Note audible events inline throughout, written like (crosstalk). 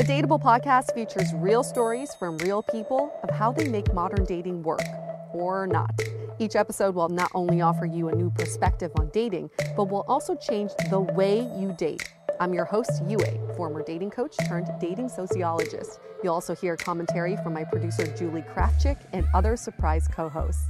The Dateable podcast features real stories from real people of how they make modern dating work or not. Each episode will not only offer you a new perspective on dating, but will also change the way you date. I'm your host, Yue, former dating coach turned dating sociologist. You'll also hear commentary from my producer, Julie Krafchick, and other surprise co hosts.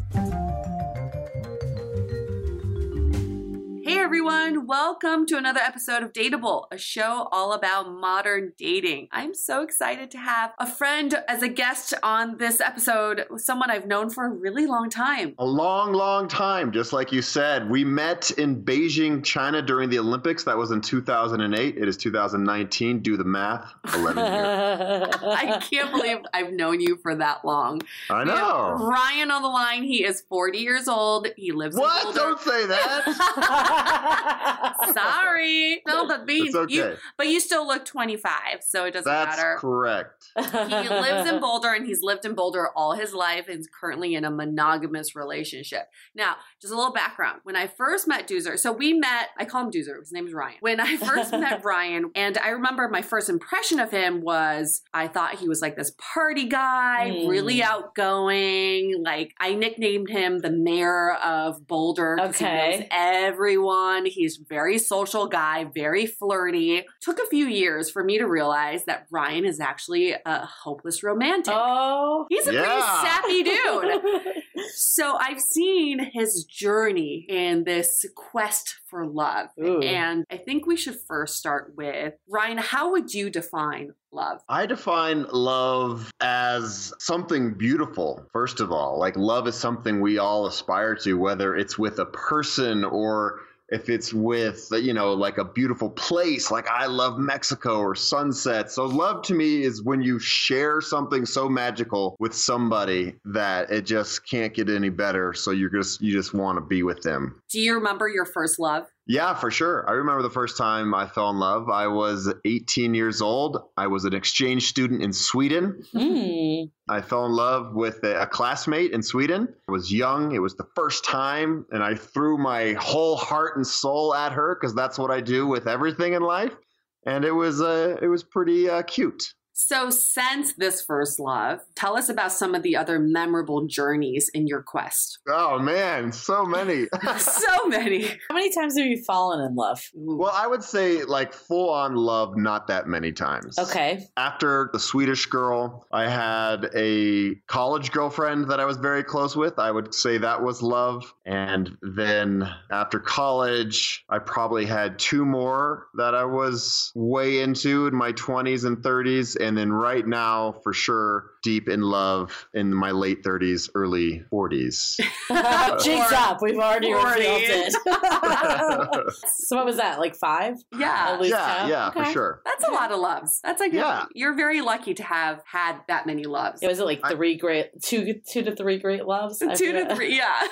Hey everyone, welcome to another episode of Dateable, a show all about modern dating. I'm so excited to have a friend as a guest on this episode, someone I've known for a really long time. A long, long time, just like you said. We met in Beijing, China during the Olympics. That was in 2008. It is 2019. Do the math. 11 years. (laughs) I can't believe I've known you for that long. I know. Ryan on the line. He is 40 years old. He lives in What? Don't say that. (laughs) (laughs) Sorry. No, but It's okay. you, but you still look 25, so it doesn't That's matter. correct. he lives in Boulder and he's lived in Boulder all his life and is currently in a monogamous relationship. Now, just a little background. When I first met Duzer, so we met, I call him Duzer, his name is Ryan. When I first met (laughs) Ryan, and I remember my first impression of him was I thought he was like this party guy, Mm. really outgoing. Like I nicknamed him the mayor of Boulder. 'cause He Okay. knows everyone. He's very social guy, very flirty. Took a few years for me to realize that Ryan is actually a hopeless romantic. Oh. He's a pretty sappy dude. (laughs) So I've seen his journey in this quest for love. Ooh. And I think we should first start with Ryan, how would you define love? I define love as something beautiful, first of all. Like, love is something we all aspire to, whether it's with a person or if it's with, you know, like a beautiful place, like I love Mexico or sunsets. So, love to me is when you share something so magical with somebody that it just can't get any better. So, you're just, you just want to be with them. Do you remember your first love? Yeah, for sure. I remember the first time I fell in love. I was 18 years old. I was an exchange student in Sweden. Mm. I fell in love with a, a classmate in Sweden. I was young. It was the first time, and I threw my whole heart and soul at her because that's what I do with everything in life. and it was uh, it was pretty uh, cute. So, since this first love, tell us about some of the other memorable journeys in your quest. Oh man, so many. (laughs) so many. How many times have you fallen in love? well, I would say like full on love, not that many times. Okay. After the Swedish girl, I had a college girlfriend that I was very close with. I would say that was love. And then after college, I probably had two more that I was way into in my 20s and 30s. And then right now, for sure, deep in love in my late 30s, early 40s. (laughs) (laughs) Jigs up. We've already Forty. revealed it. (laughs) so what was that? Like five? Yeah. At least yeah, count? yeah, for sure. That's a lot of loves. That's like Yeah. you're very lucky to have had that many loves. It Was it like I- three great, two, two to three great loves? Two to three, yeah.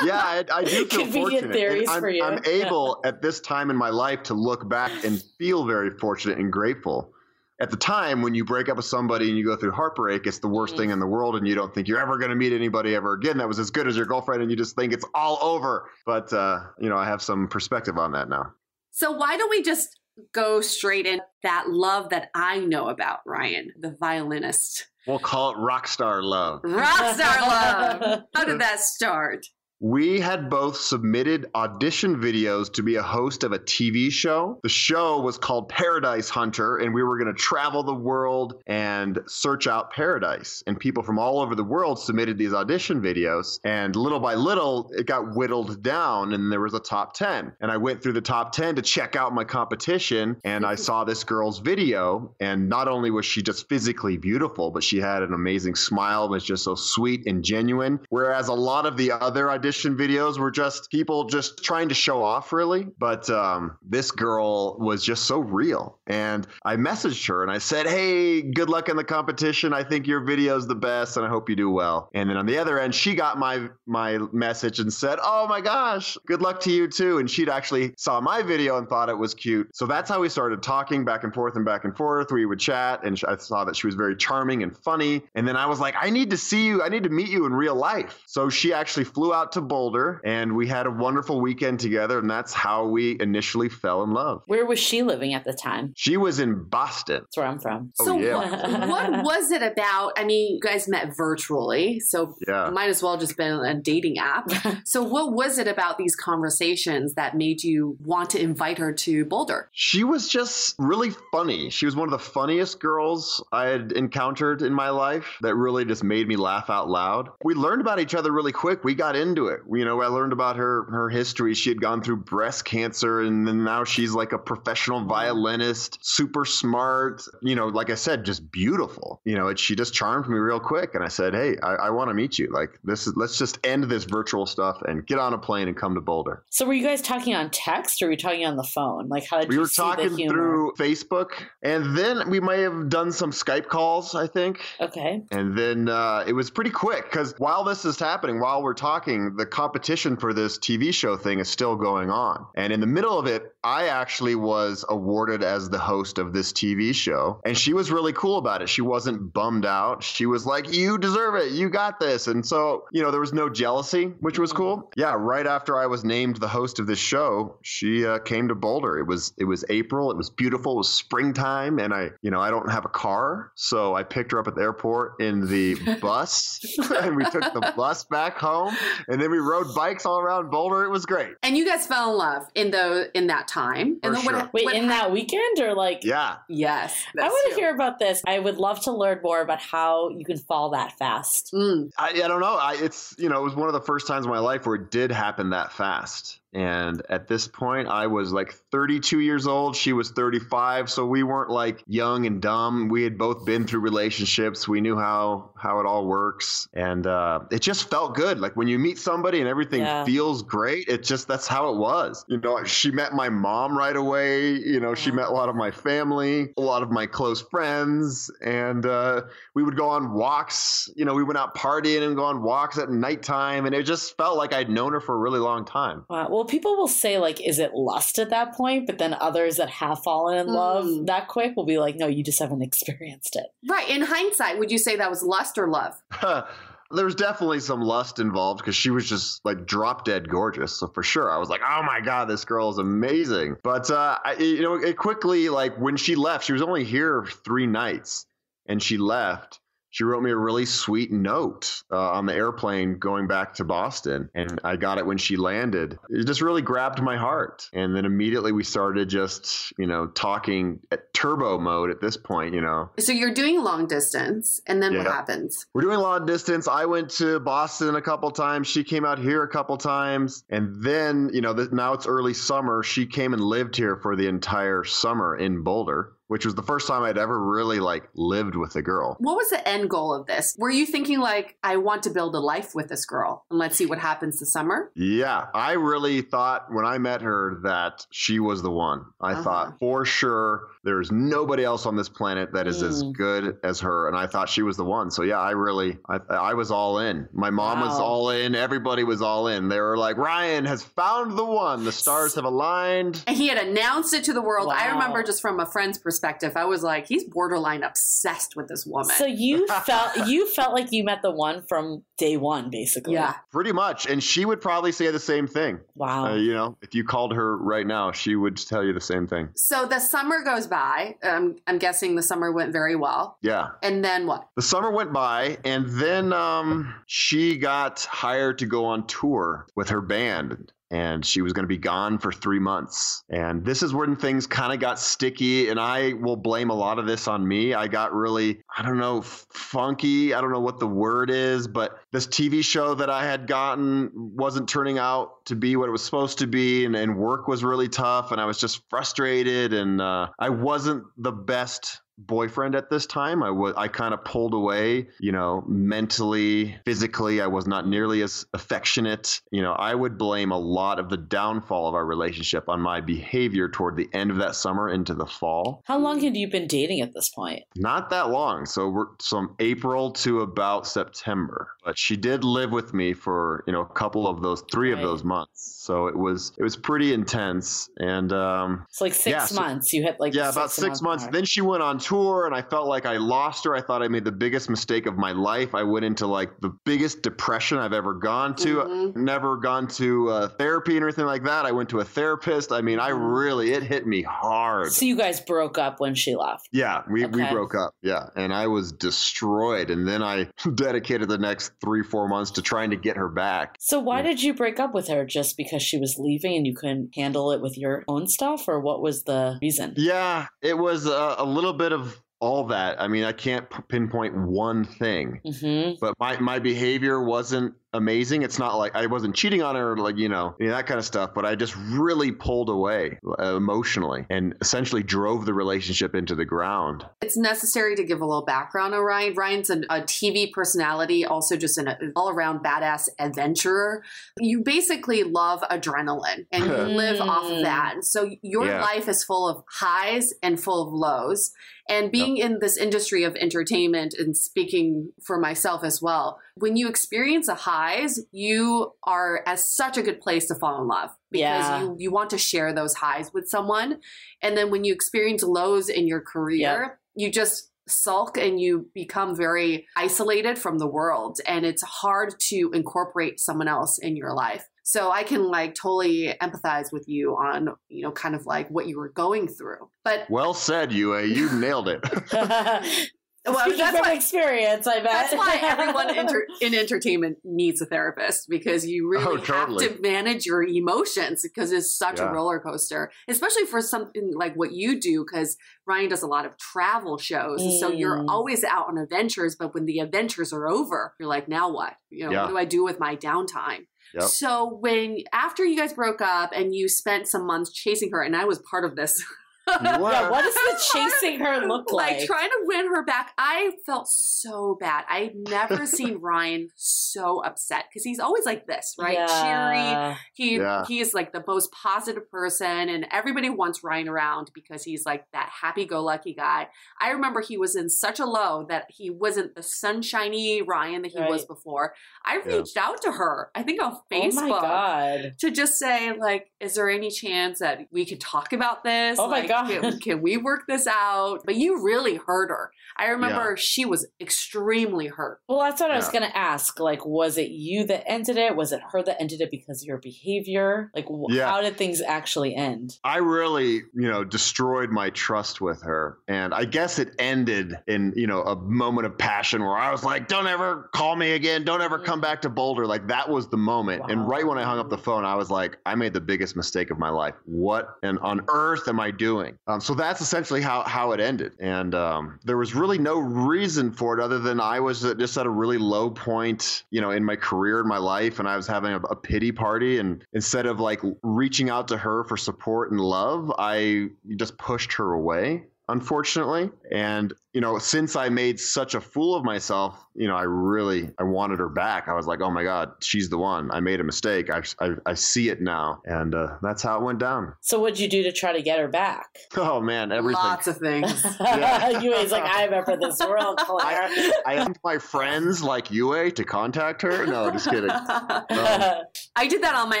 yeah, I, I do feel Convenient fortunate. Theories I'm, for you. I'm able at this time in my life to look back and feel very fortunate and grateful. At the time, when you break up with somebody and you go through heartbreak, it's the worst Mhm. thing in the world, and you don't think you're ever going to meet anybody ever again that was as good as your girlfriend, and you just think it's all over. But uh, you know, I have some perspective on that now. So why don't we just go straight in that love that I know about, Ryan, the violinist. We'll call it rock star love. Rockstar love. (laughs) How did that start? We had both submitted audition videos to be a host of a TV show. The show was called Paradise Hunter, and we were going to travel the world and search out paradise. And people from all over the world submitted these audition videos. And little by little, it got whittled down, and there was a top 10. And I went through the top 10 to check out my competition, and I (laughs) saw this girl's video. And not only was she just physically beautiful, but she had an amazing smile, was just so sweet and genuine. Whereas a lot of the other audition videos were just people just trying to show off, really. But um, this girl was just so real. And I messaged her and I said, Hey, good luck in the competition. I think your video is the best and I hope you do well. And then on the other end, she got my my message and said, Oh my gosh, good luck to you too. And she'd actually saw my video and thought it was cute. So that's how we started talking back and forth and back and forth. We would chat and I saw that she was very charming and funny. And then I was like, I need to see you. I need to meet you in real life. So she actually flew out to Boulder and we had a wonderful weekend together. And that's how we initially fell in love. Where was she living at the time? She was in Boston. That's where I'm from. Oh, So yeah. (laughs) what was it about? I mean, you guys met virtually, so Yeah. it might as well just been a dating app. (laughs) so what was it about these conversations that made you want to invite her to Boulder? She was just really funny. She was one of the funniest girls I had encountered in my life that really just made me laugh out loud. We learned about each other really quick. We got into You know, I learned about her her history. She had gone through breast cancer and then now she's like a professional violinist, super smart, you know, like I said, just beautiful. You know, it, she just charmed me real quick and I said, "Hey, I, I want to meet you. Like this is let's just end this virtual stuff and get on a plane and come to Boulder." So were you guys talking on text or were you talking on the phone? Like how did we you were see talking the humor? through Facebook, and then we may have done some Skype calls, I think. Okay. And then uh, it was pretty quick because while this is happening, while we're talking, the competition for this TV show thing is still going on. And in the middle of it, I actually was awarded as the host of this TV show. And she was really cool about it. She wasn't bummed out. She was like, You deserve it. You got this. And so, you know, there was no jealousy, which was cool. Yeah, right after I was named the host of this show, she uh, came to Boulder. It was it was April. It was beautiful. It was springtime, and I, you know, I don't have a car, so I picked her up at the airport in the (laughs) bus, (laughs) and we took the bus back home, and then we rode bikes all around Boulder. It was great. And you guys fell in love in the in that time. For and then what, sure. Wait, what in that weekend or like Yeah, Yes. I want to hear about this. I would love to learn more about how you can fall that fast. Mm. I, I don't know. I, it's you know, it was one of the first times in my life where it did happen that fast. And at this point, I was like 32 years old. She was 35, so we weren't like young and dumb. We had both been through relationships. We knew how how it all works, and uh, it just felt good. Like when you meet somebody and everything Yeah. feels great. It just that's how it was. You know, she met my mom right away. You know, she met a lot of my family, a lot of my close friends, and uh, we would go on walks. You know, we went out partying and go on walks at nighttime, and it just felt like I'd known her for a really long time. Wow. Well, people will say like, "Is it lust at that point?" But then others that have fallen in love Mm. that quick will be like, "No, you just haven't experienced it." Right. In hindsight, would you say that was lust or love? (laughs) There's definitely some lust involved because she was just like drop dead gorgeous. So for sure, I was like, oh my god, this girl is amazing. But uh, I, you know, it quickly like when she left, she was only here three nights, and she left she wrote me a really sweet note uh, on the airplane going back to Boston. And I got it when she landed. It just really grabbed my heart. And then immediately we started just, you know, talking at turbo mode at this point, you know. So you're doing long distance. And then what happens? We're doing long distance. I went to Boston a couple times. She came out here a couple times. And then, you know, now it's early summer. She came and lived here for the entire summer in Boulder, which was the first time I'd ever really like lived with a girl. What was the end goal of this? Were you thinking, like, I want to build a life with this girl and let's see what happens this summer? Yeah, I really thought when I met her that she was the one. I Uh-huh. thought for sure there's nobody else on this planet that is as Mm. good as her, and I thought she was the one. So yeah, I really, I, I was all in. My mom was all in. Everybody was all in. They were like, Ryan has found the one. The stars have aligned. And he had announced it to the world. I remember just from a friend's perspective, I was like, he's borderline obsessed with this woman. So you (laughs) felt you felt like you met the one from day one, basically. yeah. Pretty much, and she would probably say the same thing. Wow. Uh, you know, if you called her right now, she would tell you the same thing. So the summer goes by. Um, I'm guessing the summer went very well. Yeah. And then what? The summer went by, and then um, she got hired to go on tour with her band. And she was going to be gone for three months. And this is when things kind of got sticky. And I will blame a lot of this on me. I got really, I don't know, funky. I don't know what the word is, but this TV show that I had gotten wasn't turning out to be what it was supposed to be. And, and work was really tough. And I was just frustrated. And uh, I wasn't the best boyfriend at this time. I was I kind of pulled away, you know, mentally, physically. I was not nearly as affectionate. You know, I would blame a lot of the downfall of our relationship on my behavior toward the end of that summer into the fall. How long had you been dating at this point? Not that long. So we're from April to about September. But she did live with me for, you know, a couple of those three Right. of those months. So it was it was pretty intense and um It's like six Yeah, so- months. You hit like yeah, about six month months. Then she went on tour, and I felt like I lost her. I thought I made the biggest mistake of my life. I went into like the biggest depression I've ever gone to. Mhm. Never gone to uh, therapy or anything like that. I went to a therapist. I mean, I Mhm. really it hit me hard. so you guys broke up when she left. Yeah, we, we broke up. Yeah. And I was destroyed. And then I (laughs) dedicated the next three, four months to trying to get her back. So why Yeah. did you break up with her? Just because she was leaving and you couldn't handle it with your own stuff, or what was the reason? Yeah, it was a, a little bit of all that. I mean, I can't pinpoint one thing. hmm but my, my behavior wasn't amazing. It's not like I wasn't cheating on her, like you know, that kind of stuff. But I just really pulled away uh, emotionally and essentially drove the relationship into the ground. It's necessary to give a little background on Ryan. Ryan's an, a TV personality, also just an all around badass adventurer. You basically love adrenaline and you (laughs) live off of that. And so your Yeah. life is full of highs and full of lows. And being in this industry of entertainment and speaking for myself as well, when you experience the highs, you are at such a good place to fall in love because Yeah. you, you want to share those highs with someone. And then when you experience lows in your career, you just sulk and you become very isolated from the world. And it's hard to incorporate someone else in your life. So I can like totally empathize with you on, you know, kind of like what you were going through. But Well said, Yue. You nailed it. (laughs) (laughs) well, Speaking that's from why, experience, I bet. that's why everyone inter- (laughs) in entertainment needs a therapist because you really Oh, have to manage your emotions because it's such Yeah. a roller coaster, especially for something like what you do. Because Ryan does a lot of travel shows, and so you're Mm. always out on adventures. But when the adventures are over, you're like, now what? You know, Yeah. what do I do with my downtime? Yep. So when after you guys broke up and you spent some months chasing her, and I was part of this. You (laughs) yeah, what does the chasing her (laughs) look like? like trying to win her back i felt so bad i've never (laughs) seen ryan so upset because he's always like this right cheery he Yeah. he is like the most positive person and everybody wants ryan around because he's like that happy-go-lucky guy i remember he was in such a low that he wasn't the sunshiny ryan that he was before i Yeah. reached out to her i think on Oh facebook my god. to just say like is there any chance that we could talk about this Oh my Like, god. God. can, (laughs) can we work this out? But you really hurt her. I remember she was extremely hurt. Well, that's what I was going to ask. Like, was it you that ended it? Was it her that ended it because of your behavior? Like, wh- Yeah. how did things actually end? I really, you know, destroyed my trust with her. And I guess it ended in, you know, a moment of passion where I was like, don't ever call me again. Don't ever come back to Boulder. Like that was the moment. Wow. And right when I hung up the phone, I was like, I made the biggest mistake of my life. What and on earth am I doing? Um, so that's essentially how, how it ended. And um, there was really no reason for it other than I was just at a really low point, you know, in my career, in my life. And I was having a, a pity party. And instead of like reaching out to her for support and love, I just pushed her away unfortunately and you know since i made such a fool of myself you know i really i wanted her back i was like oh my god she's the one i made a mistake i, I, I see it now and uh, that's how it went down So, what'd you do to try to get her back? (laughs) oh man everything Lots of things. (laughs) Yeah. you like, I remember this real (laughs) clear. I, I asked my friends like Yue to contact her. No, just kidding. I did that on my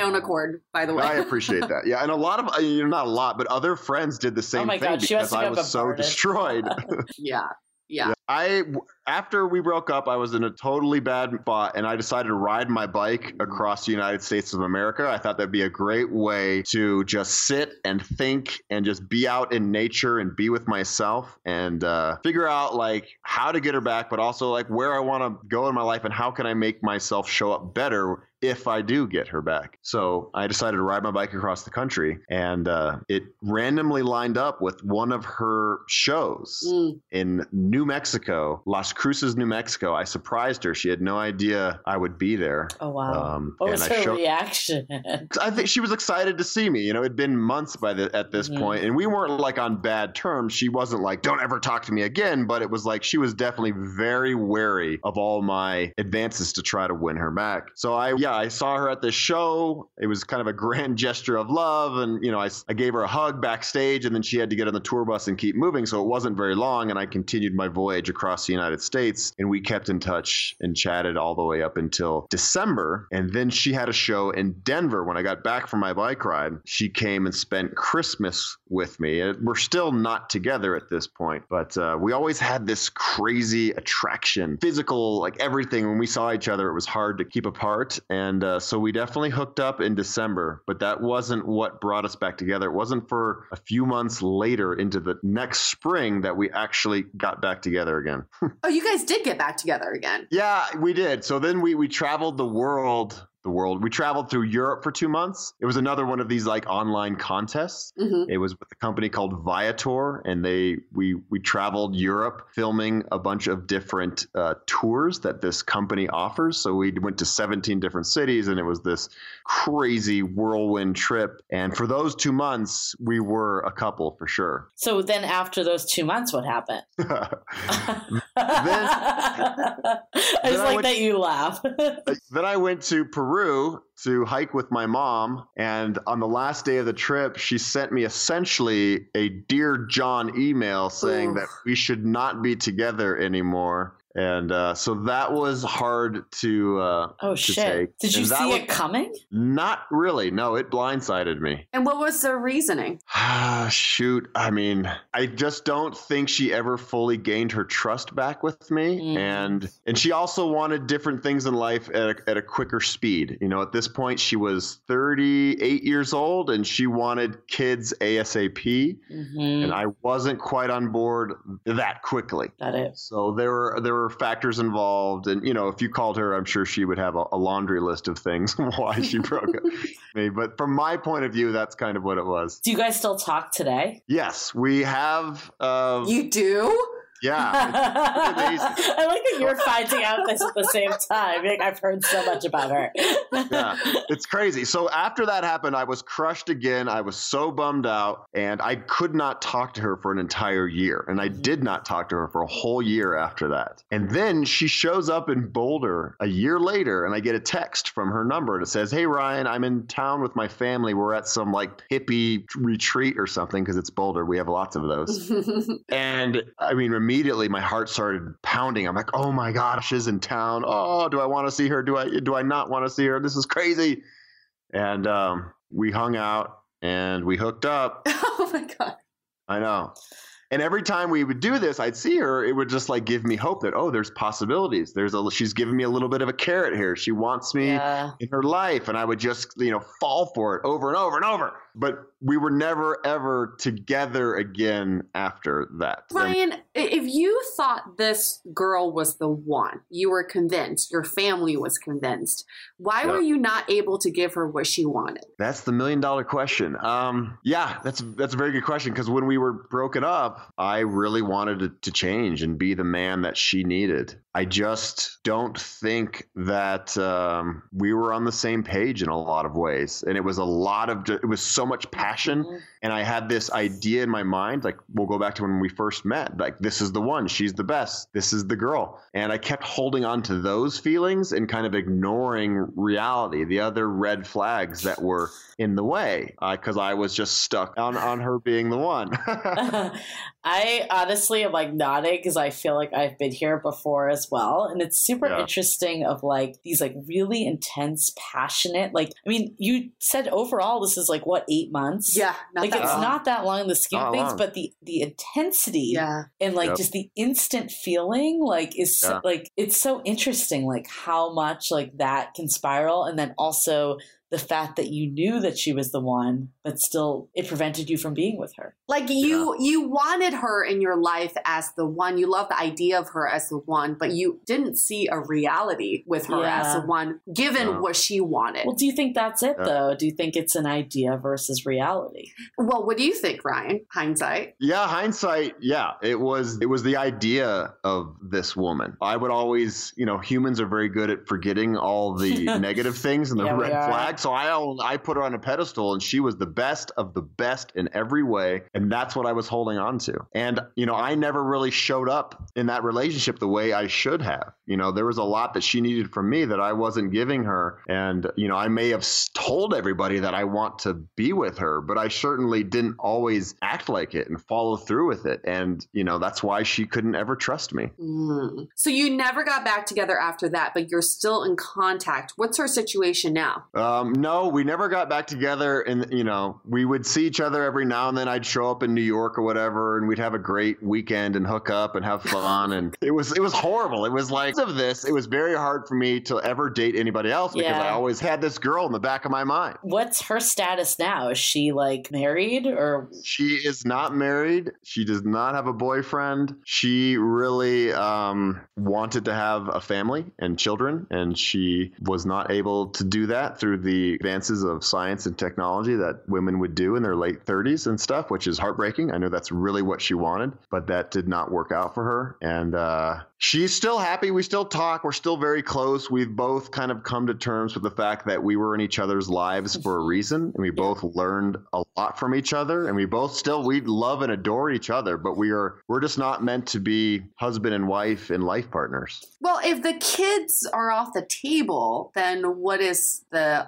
own accord, by the way. I appreciate that. Yeah, and a lot of uh, you know, not a lot, but other friends did the same Oh my thing God, she because I was so destroyed. yeah. Yeah. I after we broke up, I was in a totally bad spot, and I decided to ride my bike across the United States of America. I thought that'd be a great way to just sit and think and just be out in nature and be with myself and uh, figure out like how to get her back, but also like where I want to go in my life and how can I make myself show up better if I do get her back. So I decided to ride my bike across the country, and uh, it randomly lined up with one of her shows Mm. in New Mexico, Las Cruces, New Mexico. I surprised her. She had no idea I would be there. oh, wow. Um, what and was I her showed. reaction? (laughs) I think she was excited to see me. You know, it'd been months by the at this Mhm. point, and we weren't like on bad terms. She wasn't like, "Don't ever talk to me again," but it was like she was definitely very wary of all my advances to try to win her back. So I, yeah, I saw her at the show. It was kind of a grand (laughs) gesture of love, and you know, I, I gave her a hug backstage, and then she had to get on the tour bus and keep moving. So it wasn't very long, and I continued my voyage across the United States, and we kept in touch and chatted all the way up until December, and then she had a show in Denver when I got back from my bike ride. She came and spent Christmas with me. And We're still not together at this point, but uh, we always had this crazy attraction, physical, like everything. When we saw each other, it was hard to keep apart, uh, so we definitely hooked up in December. But that wasn't what brought us back together. It wasn't for a few months later into the next spring that we actually got back together again. (laughs) Oh, you guys did get back together again. Yeah, we did. So then we we traveled the world. The world. We traveled through Europe for two months. It was another one of these like online contests. hmm It was with a company called Viator, and they we we traveled Europe filming a bunch of different uh, tours that this company offers. So we went to 17 different cities, and it was this crazy whirlwind trip. And for those two months, we were a couple for sure. so, then after those two months, what happened? (laughs) (laughs) (laughs) I just then I like that you laugh. (laughs) then I went to Peru to hike with my mom. And on the last day of the trip, she sent me essentially a Dear John email saying that we should not be together anymore. And uh, so that was hard to uh, oh, to shit. take. Did you And see it coming? Not really. No, it blindsided me. And what was the reasoning? Ah, (sighs) shoot. I mean, I just don't think she ever fully gained her trust back with me, Mm. and and she also wanted different things in life at a, at a quicker speed. You know, at this point, she was 38 years old, and she wanted kids ASAP, Mm-hmm. and I wasn't quite on board that quickly. Got it. So there were there were factors involved, and you know, if you called her, I'm sure she would have a, a laundry list of things (laughs) why she broke up (laughs) me. But from my point of view, that's kind of what it was. Do you guys still talk today? Yes, we have. Uh, You do? Yeah. (laughs) I like that you're finding out this at the same time. Like, I've heard so much about her. yeah, (laughs) it's crazy. So after that happened, I was crushed again. I was so bummed out, and I could not talk to her for an entire year. And I did not talk to her for a whole year after that. And then she shows up in Boulder a year later, and I get a text from her number that says, "Hey Ryan, I'm in town with my family. We're at some like hippie retreat or something because it's Boulder. We have lots of those." (laughs) And I mean, immediately my heart started pounding. I'm like, oh my gosh, she's in town. Oh, do I want to see her? Do I do I not want to see her? This is crazy. And um, we hung out and we hooked up. (laughs) oh my god. I know. And every time we would do this, I'd see her. It would just like give me hope that oh, there's possibilities. There's a she's giving me a little bit of a carrot here. She wants me Yeah. in her life, and I would just you know fall for it over and over and over. But we were never ever together again after that. Ryan, i- if you thought this girl was the one, you were convinced, your family was convinced, why Yeah. were you not able to give her what she wanted? That's the million dollar question. Um, yeah, that's that's a very good question because when we were broken up, I really wanted to, to change and be the man that she needed. I just don't think that um, we were on the same page in a lot of ways, and it was a lot of it was so much passion, and I had this idea in my mind. Like we'll go back to when we first met. Like this is the one. She's the best. This is the girl, and I kept holding on to those feelings and kind of ignoring reality, the other red flags that were in the way uh, because I was just stuck on on her being the one. (laughs) (laughs) I honestly am like nodding because I feel like I've been here before as well. And it's super Yeah. interesting of like these like really intense, passionate, like, I mean, you said overall this is like what, eight months? Yeah, not like that it's long. not that long in the scheme of things, long. but the the intensity Yeah. and like Yep. just the instant feeling like is so, Yeah. like it's so interesting like how much like that can spiral and then also the fact that you knew that she was the one but still it prevented you from being with her Like you you wanted her in your life as the one. You loved the idea of her as the one, but you didn't see a reality with her as the one given Yeah. what she wanted. well do you think that's it Yeah. though do you think it's an idea versus reality Well, what do you think, Ryan? Hindsight. Yeah, hindsight, yeah, it was it was the idea of this woman. I would always, you know, humans are very good at forgetting all the (laughs) negative things and the Yeah, red are. So I I put her on a pedestal and she was the best of the best in every way, and that's what I was holding on to. And you know, I never really showed up in that relationship the way I should have. You know, there was a lot that she needed from me that I wasn't giving her, and you know, I may have told everybody that I want to be with her, but I certainly didn't always act like it and follow through with it. And you know, that's why she couldn't ever trust me. Mm. So you never got back together after that, but you're still in contact. What's her situation now? Um, no, we never got back together, and you know, we would see each other every now and then. I'd show up in New York or whatever, and we'd have a great weekend and hook up and have fun. and it was it was horrible. It was like of this. It was very hard for me to ever date anybody else because Yeah. I always had this girl in the back of my mind. what's her status now is she like married or She is not married. She does not have a boyfriend. She really um, wanted to have a family and children, and she was not able to do that through the advances of science and technology that women would do in their late 30s and stuff, which is heartbreaking. I know that's really what she wanted, but that did not work out for her. And uh, she's still happy. We still talk. We're still very close. We've both kind of come to terms with the fact that we were in each other's lives for a reason, and we both learned a lot from each other, and we both still we love and adore each other, but we are we're just not meant to be husband and wife and life partners. Well, if the kids are off the table, then what is the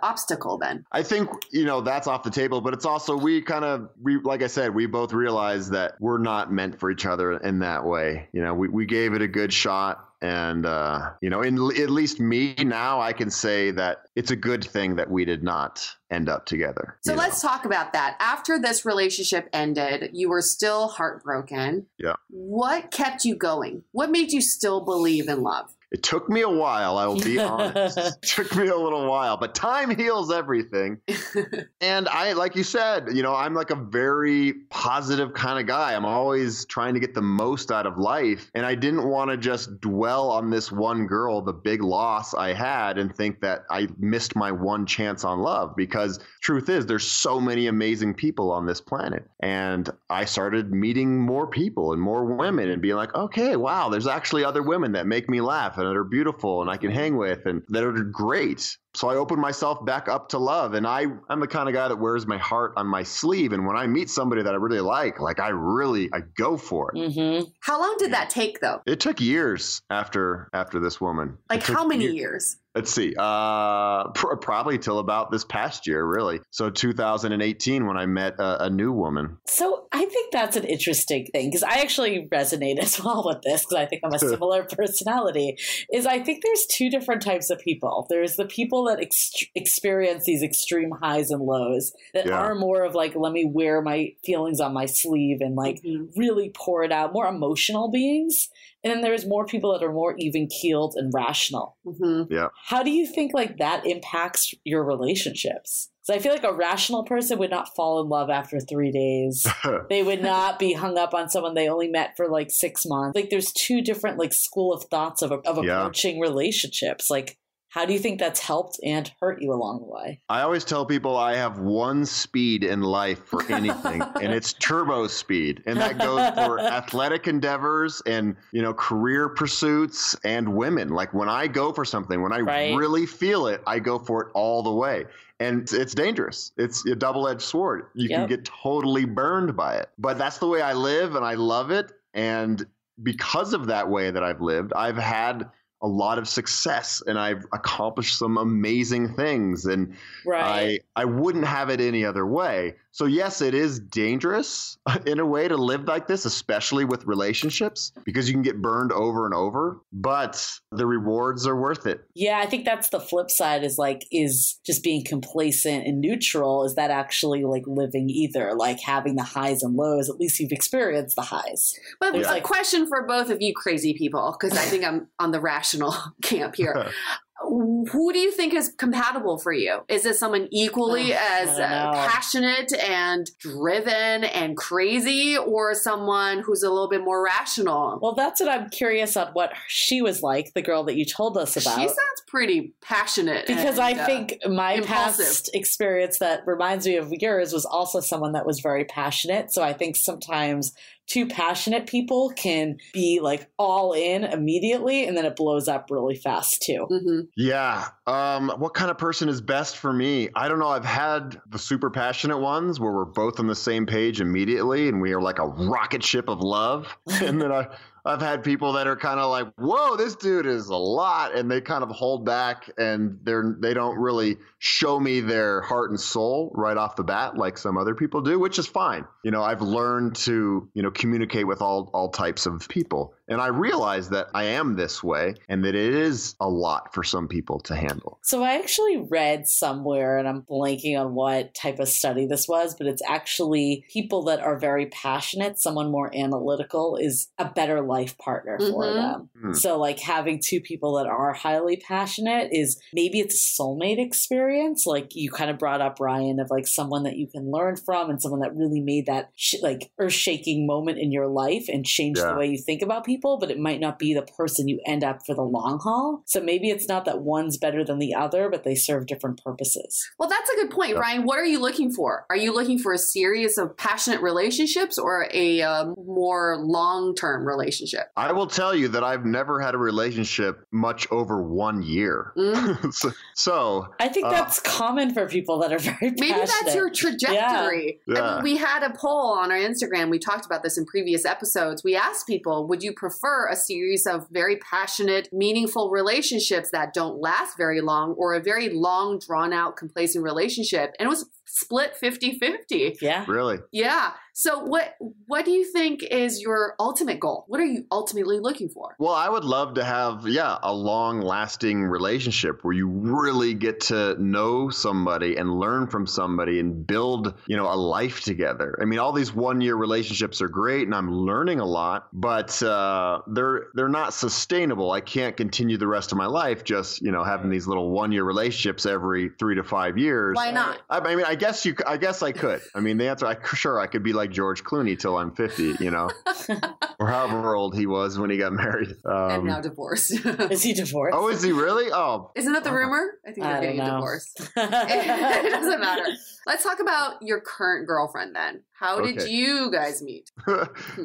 then? I think you know that's off the table, but it's also we kind of we like I said, we both realize that we're not meant for each other in that way. You know, we we gave it a good shot. And uh, you know, in at least me now, I can say that it's a good thing that we did not end up together. So let's talk about that. After this relationship ended, you were still heartbroken. Yeah. What kept you going? What made you still believe in love? It took me a while, I will be (laughs) honest. It took me a little while, but time heals everything. (laughs) and I, like you said, you know, I'm like a very positive kind of guy. I'm always trying to get the most out of life. And I didn't want to just dwell on this one girl, the big loss I had, and think that I missed my one chance on love because truth is, there's so many amazing people on this planet. And I started meeting more people and more women and being like, okay, wow, there's actually other women that make me laugh and that are beautiful and I can hang with and that are great. So I opened myself back up to love. And I, I'm the kind of guy that wears my heart on my sleeve. And when I meet somebody that I really like, like I really, I go for it. hmm How long did that take though? It took years after after this woman. Like how many years. years? Let's see. Uh, pr- probably till about this past year, really. So 2018, when I met a, a new woman. So I think that's an interesting thing because I actually resonate (laughs) as well with this because I think I'm a (laughs) similar personality. Is I think there's two different types of people. There's the people people that ex- experience these extreme highs and lows that Yeah. are more of like, let me wear my feelings on my sleeve and like Mhm. really pour it out, more emotional beings. And then there's more people that are more even keeled and rational. Mhm. How do you think like that impacts your relationships? So I feel like a rational person would not fall in love after three days. (laughs) they would not be hung up on someone they only met for like six months. Like there's two different like school of thoughts of, of Yeah. approaching relationships. Like how do you think that's helped and hurt you along the way? I always tell people I have one speed in life for anything, and it's (laughs) turbo speed. And that goes for athletic endeavors and, you know, career pursuits and women. Like when I go for something, when I Right. really feel it, I go for it all the way. And it's, dangerous. It's a double edged sword. You can get totally burned by it. But that's the way I live, and I love it. And because of that way that I've lived, I've had a lot of success and I've accomplished some amazing things. And Right. I I wouldn't have it any other way. So yes, it is dangerous (laughs) in a way to live like this, especially with relationships, because you can get burned over and over. But the rewards are worth it. yeah, I think that's the flip side is like is just being complacent and neutral. Is that actually like living either? Like having the highs and lows, at least you've experienced the highs. But It's a like- question for both of you crazy people, because I think I'm on the rational (laughs) camp here. (laughs) Who do you think is compatible for you? Is it someone equally Oh, as uh, passionate and driven and crazy, or someone who's a little bit more rational? Well, that's what I'm curious on what she was like, the girl that you told us about. she sounds pretty passionate. because and, I uh, think my impulsive. past experience that reminds me of yours was also someone that was very passionate. So I think sometimes two passionate people can be like all in immediately and then it blows up really fast too. mhm. Yeah. Um, what kind of person is best for me? I don't know. I've had the super passionate ones where we're both on the same page immediately and we are like a rocket ship of love. (laughs) and then I, I've had people that are kind of like, whoa, this dude is a lot. And they kind of hold back and they're, they don't really show me their heart and soul right off the bat like some other people do, which is fine. You know, I've learned to, you know, communicate with all, all types of people. And I realize that I am this way and that it is a lot for some people to handle. So I actually read somewhere, and I'm blanking on what type of study this was, but it's actually people that are very passionate, someone more analytical is a better life partner for Mhm. them. Hmm. So like having two people that are highly passionate is maybe it's a soulmate experience. Like you kind of brought up Ryan of like someone that you can learn from and someone that really made that sh- like earth shaking moment in your life and changed Yeah. the way you think about people, but it might not be the person you end up for the long haul. So maybe it's not that one's better than the other, but they serve different purposes. Well, that's a good point, Yeah. Ryan. What are you looking for? Are you looking for a series of passionate relationships or a um, more long term relationship? I will tell you that I've never had a relationship much over one year. Mm? (laughs) so, so, I think Uh, that's common for people that are very Maybe that's your trajectory. I Yeah. mean, we had a poll on our Instagram. We talked about this in previous episodes. We asked people, would you prefer a series of very passionate, meaningful relationships that don't last very long or a very long, drawn out, complacent relationship? And it was split 50 50. yeah. really, Yeah. So what what do you think is your ultimate goal? What are you ultimately looking for? Well, I would love to have, yeah, a long lasting relationship where you really get to know somebody and learn from somebody and build, you know, a life together. I mean, all these one year relationships are great and I'm learning a lot, but uh, they're they're not sustainable. I can't continue the rest of my life just, you know, having these little one year relationships every three to five years. Why not? I, I mean, I guess you, c- I guess I could. I mean, the answer, I sure I could be like George Clooney till I'm 50, you know, (laughs) or however old he was when he got married. Um, and now divorced. (laughs) Is he divorced? oh, is he really? Oh, Isn't that the rumor? I think they're getting know. divorced. (laughs) it doesn't matter. Let's talk about your current girlfriend then. How did you guys meet? (laughs)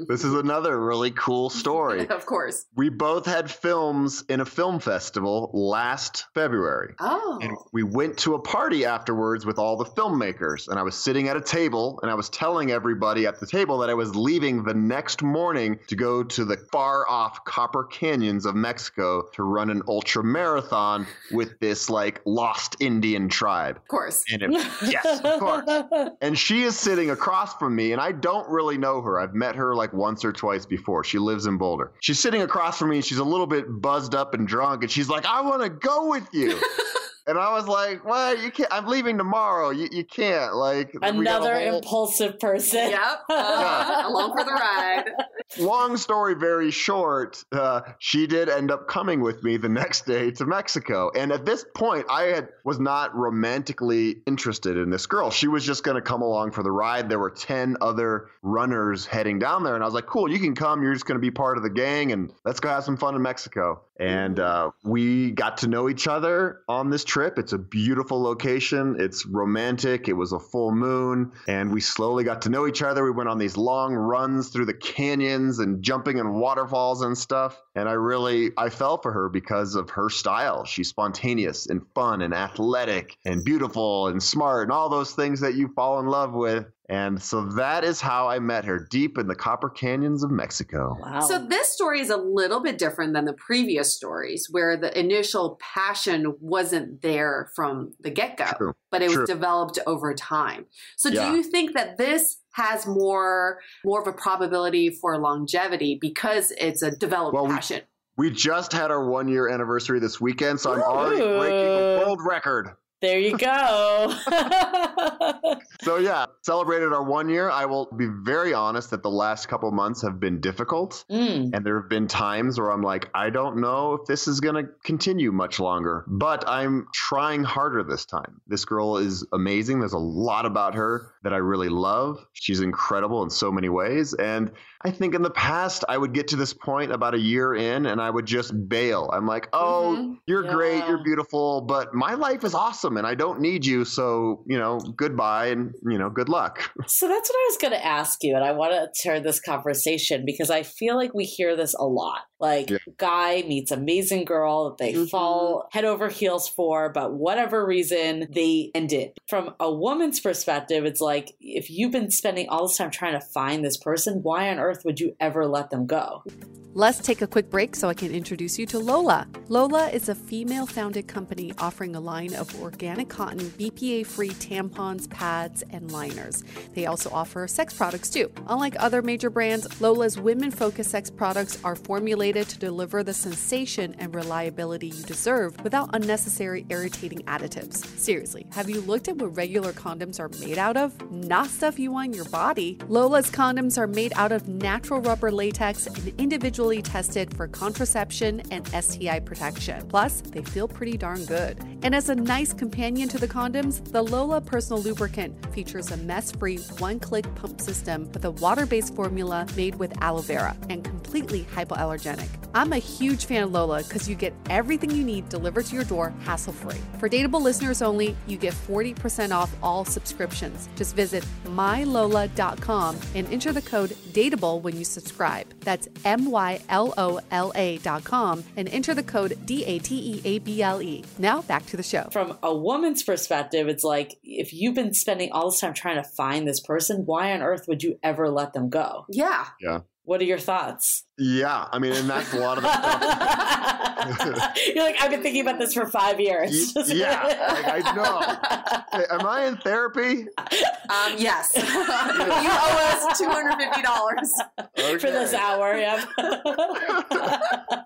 this is another really cool story. (laughs) of course. We both had films in a film festival last February. Oh. And we went to a party afterwards with all the filmmakers. And I was sitting at a table and I was telling everybody at the table that I was leaving the next morning to go to the far off Copper Canyons of Mexico to run an ultra marathon with this like lost Indian tribe. Of course. And it, yes, of course. (laughs) And she is sitting across from me, and I don't really know her. I've met her like once or twice before. She lives in Boulder. She's sitting across from me, and she's a little bit buzzed up and drunk, and she's like, I want to go with you. (laughs) And I was like, "What? you can't. I'm leaving tomorrow. You, you can't. Like Another whole... impulsive person. Yep. (laughs) Uh, along for the ride. Long story very short, uh, she did end up coming with me the next day to Mexico. And at this point, I had was not romantically interested in this girl. She was just going to come along for the ride. There were 10 other runners heading down there. And I was like, cool, you can come. You're just going to be part of the gang and let's go have some fun in Mexico. And uh, we got to know each other on this trip. It's a beautiful location. It's romantic. It was a full moon. And we slowly got to know each other. We went on these long runs through the canyons and jumping in waterfalls and stuff. And I really, I fell for her because of her style. She's spontaneous and fun and athletic and beautiful and smart and all those things that you fall in love with. And so that is how I met her deep in the Copper Canyons of Mexico. Wow. So this story is a little bit different than the previous stories where the initial passion wasn't there from the get-go, but it was developed over time. So Yeah. do you think that this has more more of a probability for longevity because it's a developed Well, we- passion? We just had our one year anniversary this weekend, so I'm already breaking a world record. There you go. (laughs) So yeah, celebrated our one year. I will be very honest that the last couple months have been difficult. Mm. And there have been times where I'm like, I don't know if this is going to continue much longer, but I'm trying harder this time. This girl is amazing. There's a lot about her that I really love. She's incredible in so many ways. And I think in the past, I would get to this point about a year in and I would just bail. I'm like, oh, Mhm. you're great. You're beautiful, but my life is awesome and I don't need you. So, you know, goodbye and, you know, good luck. (laughs) So that's what I was going to ask you. And I want to turn this conversation because I feel like we hear this a lot. Like, Yeah. guy meets amazing girl that they Mhm. fall head over heels for, but whatever reason, they end it. From a woman's perspective, it's like, if you've been spending all this time trying to find this person, why on earth would you ever let them go? Let's take a quick break so I can introduce you to Lola. Lola is a female founded company offering a line of organic cotton, BPA free tampons, pads, and liners. They also offer sex products too. Unlike other major brands, Lola's women focused sex products are formulated to deliver the sensation and reliability you deserve without unnecessary irritating additives. Seriously, have you looked at what regular condoms are made out of? Not stuff you want in your body. Lola's condoms are made out of natural rubber latex and individually tested for contraception and STI protection. Plus, they feel pretty darn good. And as a nice companion to the condoms, the Lola personal lubricant features a mess free one click pump system with a water based formula made with aloe vera and completely hypoallergenic. I'm a huge fan of Lola because you get everything you need delivered to your door hassle free. For dateable listeners only, you get 40% off all subscriptions. Just visit mylola.com and enter the code DATEABLE when you subscribe. That's M Y L O L A.com and enter the code D A T E A B L E. Now back to the show. From a woman's perspective, it's like, if you've been spending all this time trying to find this person, why on earth would you ever let them go? Yeah. Yeah. What are your thoughts? Yeah. I mean, and that's a lot of the stuff. (laughs) You're like, I've been thinking about this for five years. Yeah, like, I know. Hey, Am I in therapy? Um, yes. (laughs) you owe us two hundred fifty dollars. For this hour, yeah. (laughs)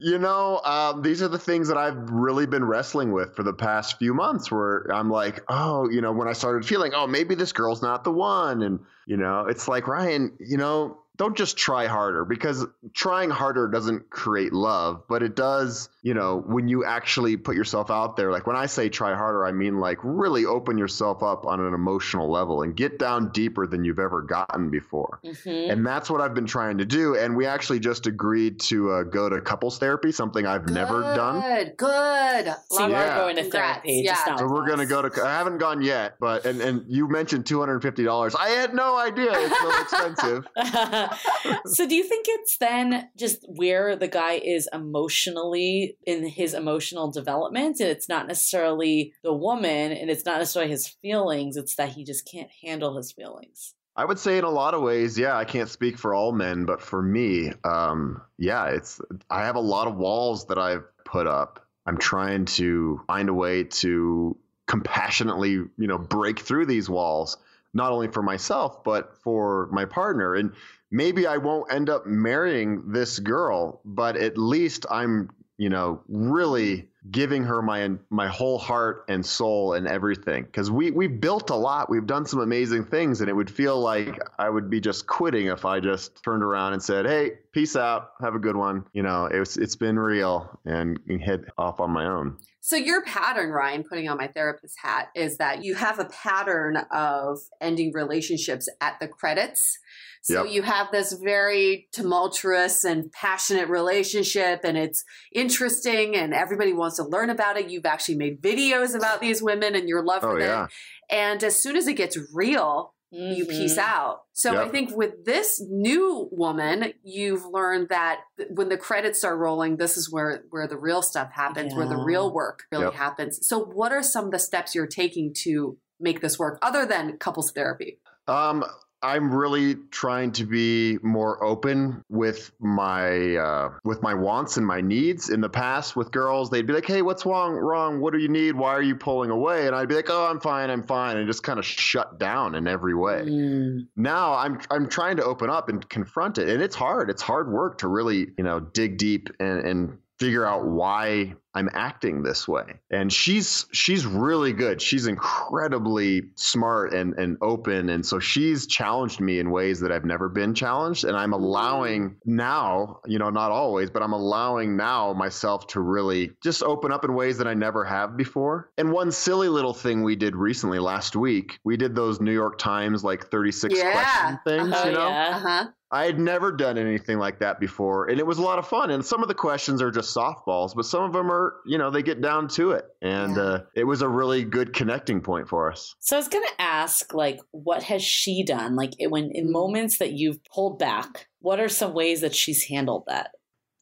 You know, um, these are the things that I've really been wrestling with for the past few months where I'm like, oh, you know, when I started feeling, oh, maybe this girl's not the one. And, you know, it's like, Ryan, you know, don't just try harder because trying harder doesn't create love, but it does, you know, when you actually put yourself out there. Like when I say try harder, I mean like really open yourself up on an emotional level and get down deeper than you've ever gotten before. Mhm. And that's what I've been trying to do. And we actually just agreed to uh, go to couples therapy, something I've never done. Good, good. So Love you it. are Yeah. going to Congrats. therapy, Yeah. So we're gonna go to. I haven't gone yet, but and and you mentioned two hundred and fifty dollars. I had no idea it's so (laughs) expensive. (laughs) so do you think it's then just where the guy is emotionally in his emotional development and it's not necessarily the woman and it's not necessarily his feelings it's that he just can't handle his feelings I would say in a lot of ways, yeah. I can't speak for all men, but for me, um, yeah, it's. I have a lot of walls that I've put up. I'm trying to find a way to compassionately, you know, break through these walls, not only for myself but for my partner. And maybe I won't end up marrying this girl, but at least I'm, you know, really mm-hmm. giving her my my whole heart and soul and everything. Because we we've built a lot. We've done some amazing things and it would feel like i would be just quitting if i just turned around and said hey peace out. Have a good one. You know it's it's been real and head off on my own. So your pattern, Ryan, putting on my therapist hat, is that you have a pattern of ending relationships at the credits. So yep. you have this very tumultuous and passionate relationship and it's interesting and everybody wants to learn about it. You've actually made videos about these women and your love for oh, them. Yeah. And as soon as it gets real, Mm-hmm. you peace out. So yep. I think with this new woman, you've learned that when the credits are rolling, this is where where the real stuff happens, yeah. where the real work really yep. happens. So what are some of the steps you're taking to make this work other than couples therapy? Um, I'm really trying to be more open with my uh, with my wants and my needs. In the past, with girls, they'd be like, "Hey, what's wrong? Wrong? What do you need? Why are you pulling away?" And I'd be like, "Oh, I'm fine. I'm fine," and just kind of shut down in every way. Mm. Now I'm I'm trying to open up and confront it, and it's hard. It's hard work to really you know dig deep and and figure out why I'm acting this way. And she's she's really good. She's incredibly smart and and open and so she's challenged me in ways that I've never been challenged and I'm allowing now, you know, not always, but I'm allowing now myself to really just open up in ways that I never have before. And one silly little thing we did recently last week, we did those New York Times like 36 yeah. question things, uh-huh, you know? Yeah. Uh-huh. I had never done anything like that before, and it was a lot of fun. And some of the questions are just softballs, but some of them are, you know, they get down to it. And yeah. uh, it was a really good connecting point for us. So I was going to ask, like, what has she done? Like, when in moments that you've pulled back, what are some ways that she's handled that?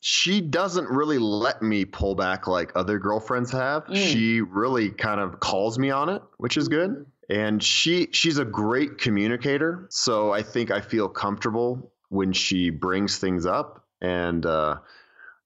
She doesn't really let me pull back like other girlfriends have. Mm. She really kind of calls me on it, which is good and she she's a great communicator so i think i feel comfortable when she brings things up. And, uh,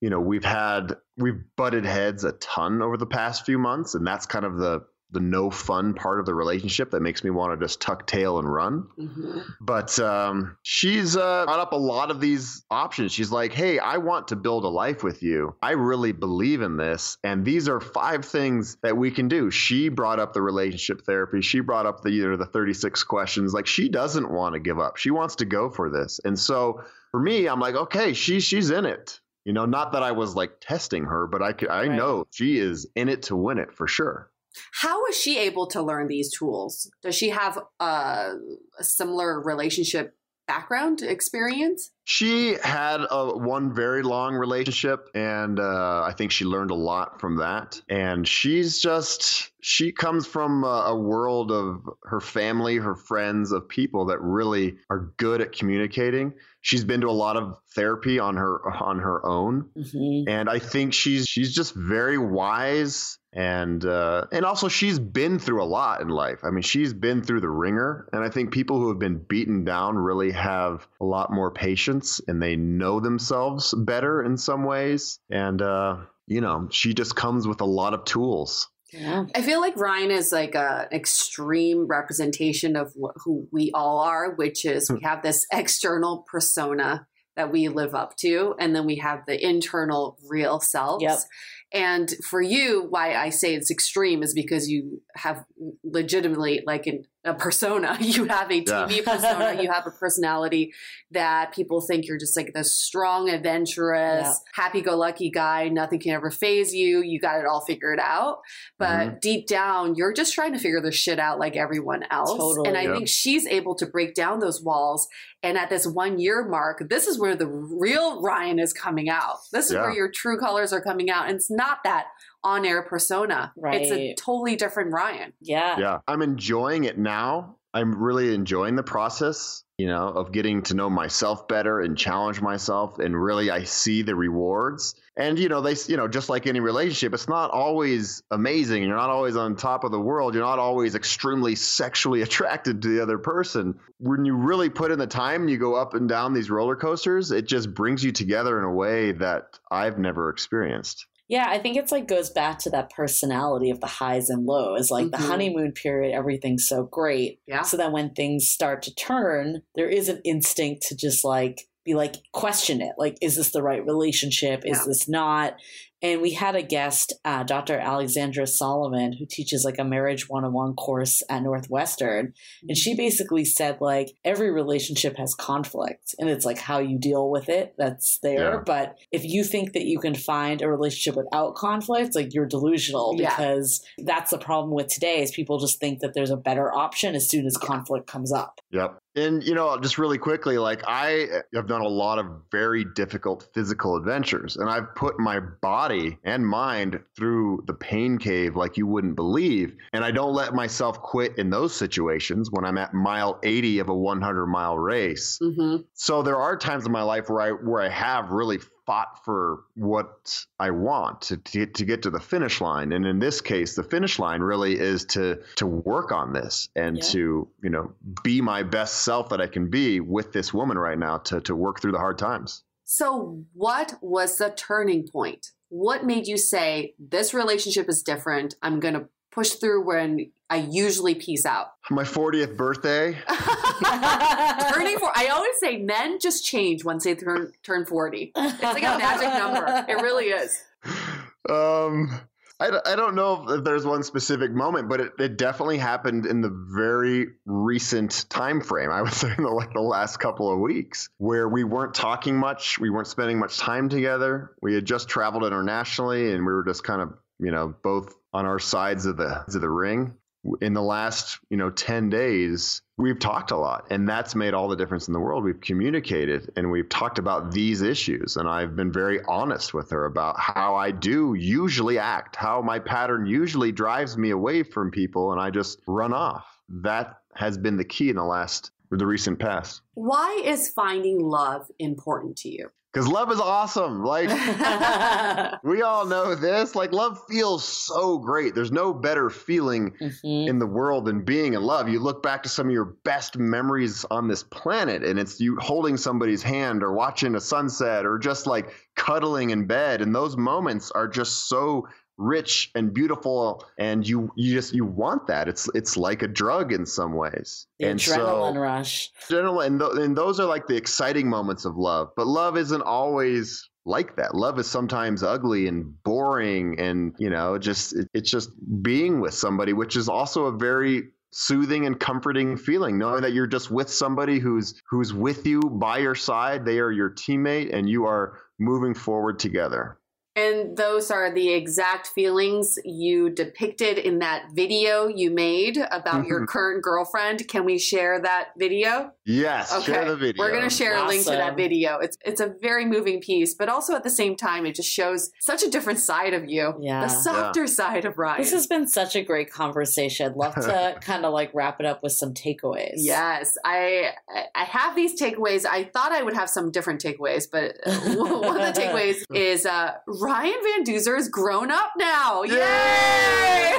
you know, we've had, we've butted heads a ton over the past few months. And that's kind of the, the no fun part of the relationship that makes me want to just tuck tail and run. Mm-hmm. But um, she's uh, brought up a lot of these options. She's like, hey, I want to build a life with you. I really believe in this. And these are five things that we can do. She brought up the relationship therapy. She brought up the, either the 36 questions. Like she doesn't want to give up. She wants to go for this. And so for me, I'm like, okay, she, she's in it. You know, not that I was like testing her, but I, I right. know she is in it to win it for sure. How is she able to learn these tools? Does she have a, a similar relationship background experience? She had a one very long relationship, and uh, I think she learned a lot from that. And she's just she comes from a, a, world of her family, her friends, of people that really are good at communicating. She's been to a lot of therapy on her on her own, mm-hmm. and I think she's she's just very wise and uh, and also she's been through a lot in life. I mean, she's been through the ringer, and I think people who have been beaten down really have a lot more patience, and they know themselves better in some ways. And uh, you know, she just comes with a lot of tools. Yeah. I feel like Ryan is like an extreme representation of wh- who we all are, which is we have this external persona that we live up to, and then we have the internal real selves. Yep. And for you, why I say it's extreme is because you have legitimately like an a persona. (laughs) You have a TV yeah. persona. You have a personality that people think you're just like this strong, adventurous, yeah. happy-go-lucky guy. Nothing can ever phase you. You got it all figured out. But mm-hmm. deep down, you're just trying to figure this shit out like everyone else. Totally. And I think she's able to break down those walls. And at this one year mark, this is where the real Ryan is coming out. This is where your true colors are coming out. And it's not that on air persona. Right. It's a totally different Ryan. Yeah. Yeah. I'm enjoying it now. I'm really enjoying the process, you know, of getting to know myself better and challenge myself. And really, I see the rewards. And, you know, they, you know, just like any relationship, it's not always amazing. You're not always on top of the world. You're not always extremely sexually (laughs) attracted to the other person. When you really put in the time and you go up and down these roller coasters, it just brings you together in a way that I've never experienced. Yeah, I think it's like goes back to that personality of the highs and lows. Like mm-hmm. the honeymoon period, everything's so great. Yeah. So then when things start to turn, there is an instinct to just like be like, question it. Like, is this the right relationship? Is Yeah. this not? And we had a guest, uh, Dr. Alexandra Solomon, who teaches like a marriage one on one course at Northwestern. And she basically said, like, every relationship has conflict and it's like how you deal with it that's there. Yeah. But if you think that you can find a relationship without conflict, like, you're delusional Yeah. because that's the problem with today is people just think that there's a better option as soon as conflict comes up. Yep. And you know, just really quickly, like I have done a lot of very difficult physical adventures, and I've put my body and mind through the pain cave like you wouldn't believe. And I don't let myself quit in those situations when I'm at mile 80 of a 100 mile race. Mm-hmm. So there are times in my life where I where I have really fought for what I want to, to get to get to the finish line. And in this case, the finish line really is to to work on this and Yeah. to, you know, be my best self that I can be with this woman right now to to work through the hard times. So, what was the turning point? What made you say, this relationship is different? I'm going to push through when I usually peace out? My 40th birthday. (laughs) Turning four, I always say men just change once they turn, turn 40. It's like a magic number. It really is. Um, I, I don't know if there's one specific moment, but it, it definitely happened in the very recent time frame. I would (laughs) say in the, like the last couple of weeks, where we weren't talking much, we weren't spending much time together. We had just traveled internationally, and we were just kind of you know both on our sides of the of the ring. In the last you know ten days, we've talked a lot, and that's made all the difference in the world. We've communicated and we've talked about these issues, and I've been very honest with her about how I do usually act, how my pattern usually drives me away from people, and I just run off. That has been the key in the last, the recent past. Why is finding love important to you? Because love is awesome. Like, (laughs) we all know this. Like, love feels so great. There's no better feeling Mhm. in the world than being in love. You look back to some of your best memories on this planet, and it's you holding somebody's hand or watching a sunset or just like cuddling in bed. And those moments are just so rich and beautiful and you you just you want that. It's it's like a drug in some ways. The and adrenaline so rush. general and, th- and those are like the exciting moments of love. But love isn't always like that. Love is sometimes ugly and boring and you know just it, it's just being with somebody which is also a very soothing and comforting feeling knowing that you're just with somebody who's who's with you by your side. They are your teammate and you are moving forward together And those are the exact feelings you depicted in that video you made about your current girlfriend. Can we share that video? yes share the video We're going to share a link to that video. It's it's a very moving piece, but also at the same time, it just shows such a different side of you. Yeah. The softer side of Ryan. This has been such a great conversation. Love to (laughs) kind of like wrap it up with some takeaways. Yes, I I have these takeaways. I thought I would have some different takeaways, but (laughs) one of the (laughs) takeaways is uh, Ryan Van Duzer is grown up now. Yay!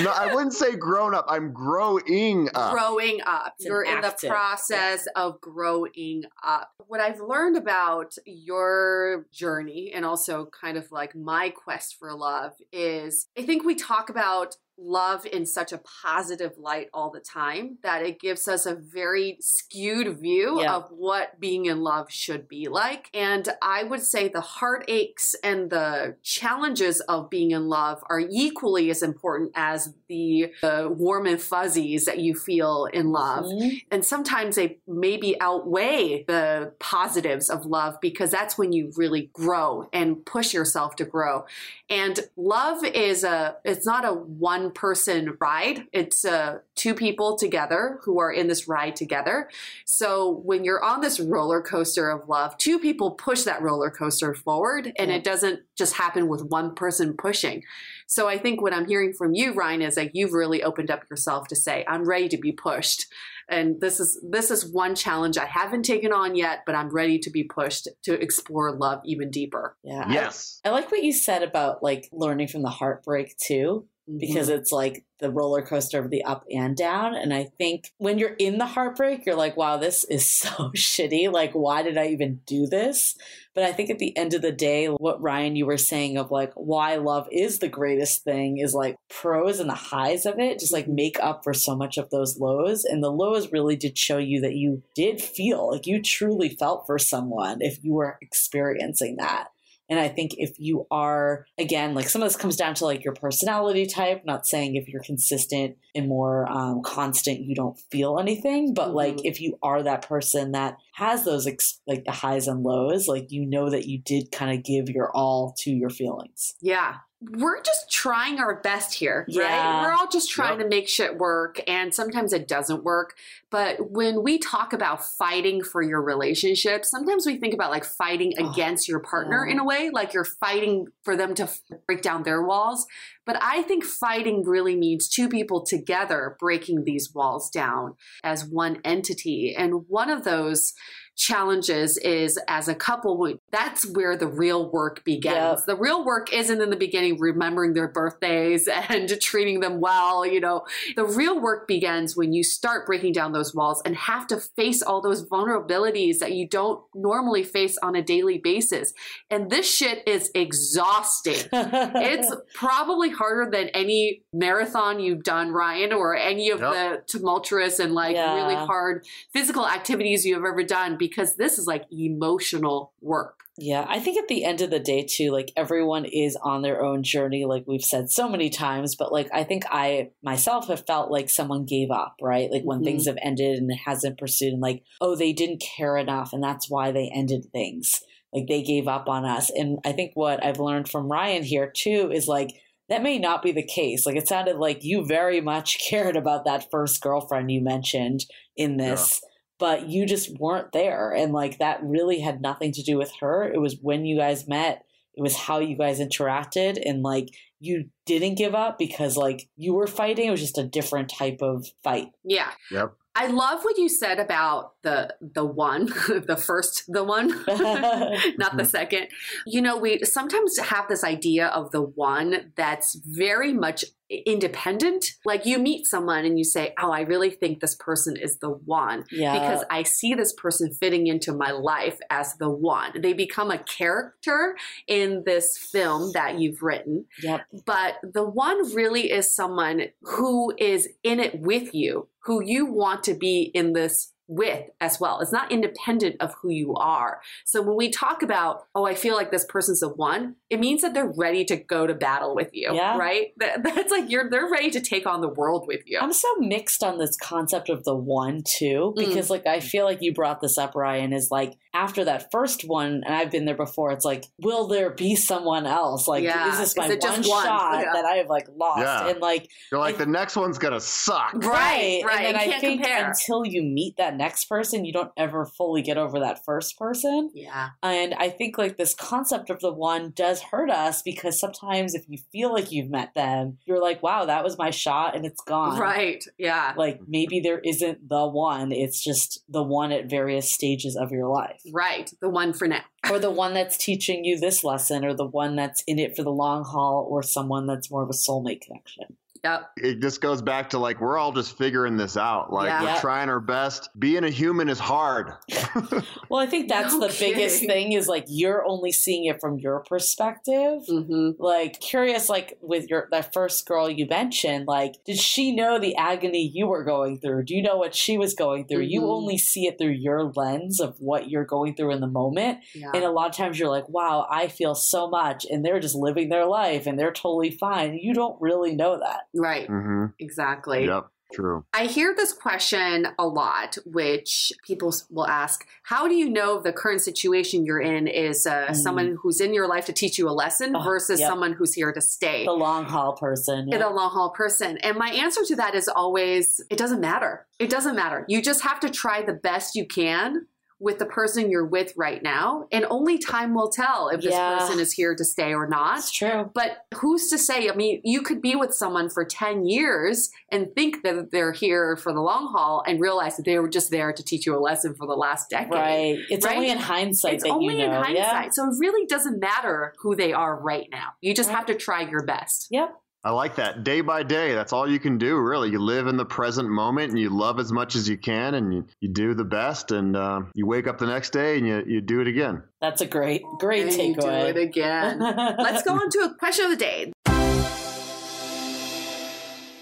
no i wouldn't say grown up i'm growing up growing up. It's You're in the active, process of growing up. What I've learned about your journey and also kind of like my quest for love is I think we talk about love in such a positive light all the time that it gives us a very skewed view Yeah. of what being in love should be like. And I would say the heartaches and the challenges of being in love are equally as important as the, the warm and fuzzies that you feel in love. Mhm. And sometimes they maybe outweigh the positives of love because that's when you really grow and push yourself to grow. And love is a it's not a one person ride. It's uh two people together who are in this ride together. So when you're on this roller coaster of love, two people push that roller coaster forward and it doesn't just happen with one person pushing. So I think what I'm hearing from you Ryan is that you've really opened up yourself to say I'm ready to be pushed and this is this is one challenge I haven't taken on yet, but I'm ready to be pushed to explore love even deeper. Yeah. I- yes I like what you said about like learning from the heartbreak too. Because mm-hmm. it's like the roller coaster of the up and down. And I think when you're in the heartbreak, you're like, wow, this is (laughs) so shitty. Like, why did I even do this? But I think at the end of the day, what Ryan, you were saying of like why love is the greatest thing is like pros and the highs of it just like mm-hmm. make up for so much of those lows. And the lows really did show you that you did feel like you truly felt for someone if you were experiencing that. And I think if you are, again, like some of this comes down to like your personality type, not saying if you're consistent and more um, constant, you don't feel anything, but Mm-hmm. like if you are that person that has those ex- like the highs and lows, like you know that you did kind of give your all to your feelings. Yeah. We're just trying our best here, Yeah. right? We're all just trying Yep. to make shit work, and sometimes it doesn't work. But when we talk about fighting for your relationship, sometimes we think about like fighting Oh, against your partner in a way, like you're fighting for them to break down their walls. But I think fighting really means two people together breaking these walls down as one entity. And one of those challenges is as a couple that's where the real work begins Yep. the real work isn't in the beginning remembering their birthdays (laughs) and treating them well you know the real work begins when you start breaking down those walls and have to face all those vulnerabilities that you don't normally face on a daily basis and this shit is exhausting (laughs) it's probably harder than any marathon you've done, Ryan, or any of Yep. the tumultuous and like Yeah. really hard physical activities you have ever done because this is like emotional work. Yeah, I think at the end of the day, too, like everyone is on their own journey, like we've said so many times. But like, I think I myself have felt like someone gave up, right? Like when Mhm. things have ended and it hasn't pursued, and like, oh, they didn't care enough, and that's why they ended things. Like they gave up on us. And I think what I've learned from Ryan here, too, is like, that may not be the case. Like it sounded like you very much (laughs) cared about that first girlfriend you mentioned in this but you just weren't there and like that really had nothing to do with her it was when you guys met it was how you guys interacted and like you didn't give up because like you were fighting it was just a different type of fight Yeah. Yep. I love what you said about the the one, (laughs) the first the one, (laughs) not the second. You know, we sometimes have this idea of the one that's very much independent. Like you meet someone and you say, "Oh, I really think this person is the one." yeah because I see this person fitting into my life as the one. They become a character in this film that you've written, yep but the one really is someone who is in it with you, who you want to be in this with as well. It's not independent of who you are. So when we talk about, oh, I feel like this person's the one, it means that they're ready to go to battle with you, Yeah. right? That, that's like you're they're ready to take on the world with you. I'm so mixed on this concept of the one too, Mm. because like I feel like you brought this up, Ryan, is like after that first one, and I've been there before, it's like, will there be someone else? Like, Yeah. is this Is my it just one, one? shot Yeah. that I have like lost? Yeah. And like You're like, the next one's going to suck. Right, right. And then I think compare. until you meet that next person, you don't ever fully get over that first person. yeah. And I think like this concept of the one does hurt us because sometimes if you feel like you've met them, you're like, wow, that was my shot and it's gone. Right. Yeah. Like maybe there isn't the one, it's just the one at various stages of your life. Right. The one for now. Or the one that's teaching you this lesson, or the one that's in it for the long haul, or someone that's more of a soulmate connection. Yep. It just goes back to like, we're all just figuring this out. Like, Yeah. we're Yeah. trying our best. Being a human is hard. (laughs) Well, I think that's No the biggest thing is like you're only seeing it from your perspective. hmm Like curious, like with your that first girl you mentioned, like did she know the agony you were going through? Do you know what she was going through? You Mhm. only see it through your lens of what you're going through in the moment. Yeah. And a lot of times you're like, wow, I feel so much. And they're just living their life and they're totally fine. You don't really know that. Right. hmm Exactly. Yep. True. I hear this question a lot, which people will ask How do you know the current situation you're in is uh, Mm. someone who's in your life to teach you a lesson Oh, versus yep. someone who's here to stay? The long haul person. The long haul person. And my answer to that is always it doesn't matter. It doesn't matter. You just have to try the best you can with the person you're with right now. And only time will tell if this Yeah. person is here to stay or not. That's true. But who's to say? I mean, you could be with someone for 10 years and think that they're here for the long haul and realize that they were just there to teach you a lesson for the last decade. Right. It's Right? only in hindsight It's that only you know. in hindsight. Yeah. So it really doesn't matter who they are right now. You just Right. have to try your best. Yep. I like that. Day by day, that's all you can do, really. You live in the present moment and you love as much as you can and you, you do the best and uh, you wake up the next day and you, you do it again. That's a great, great And you do it again. (laughs) Let's go on to a question of the day.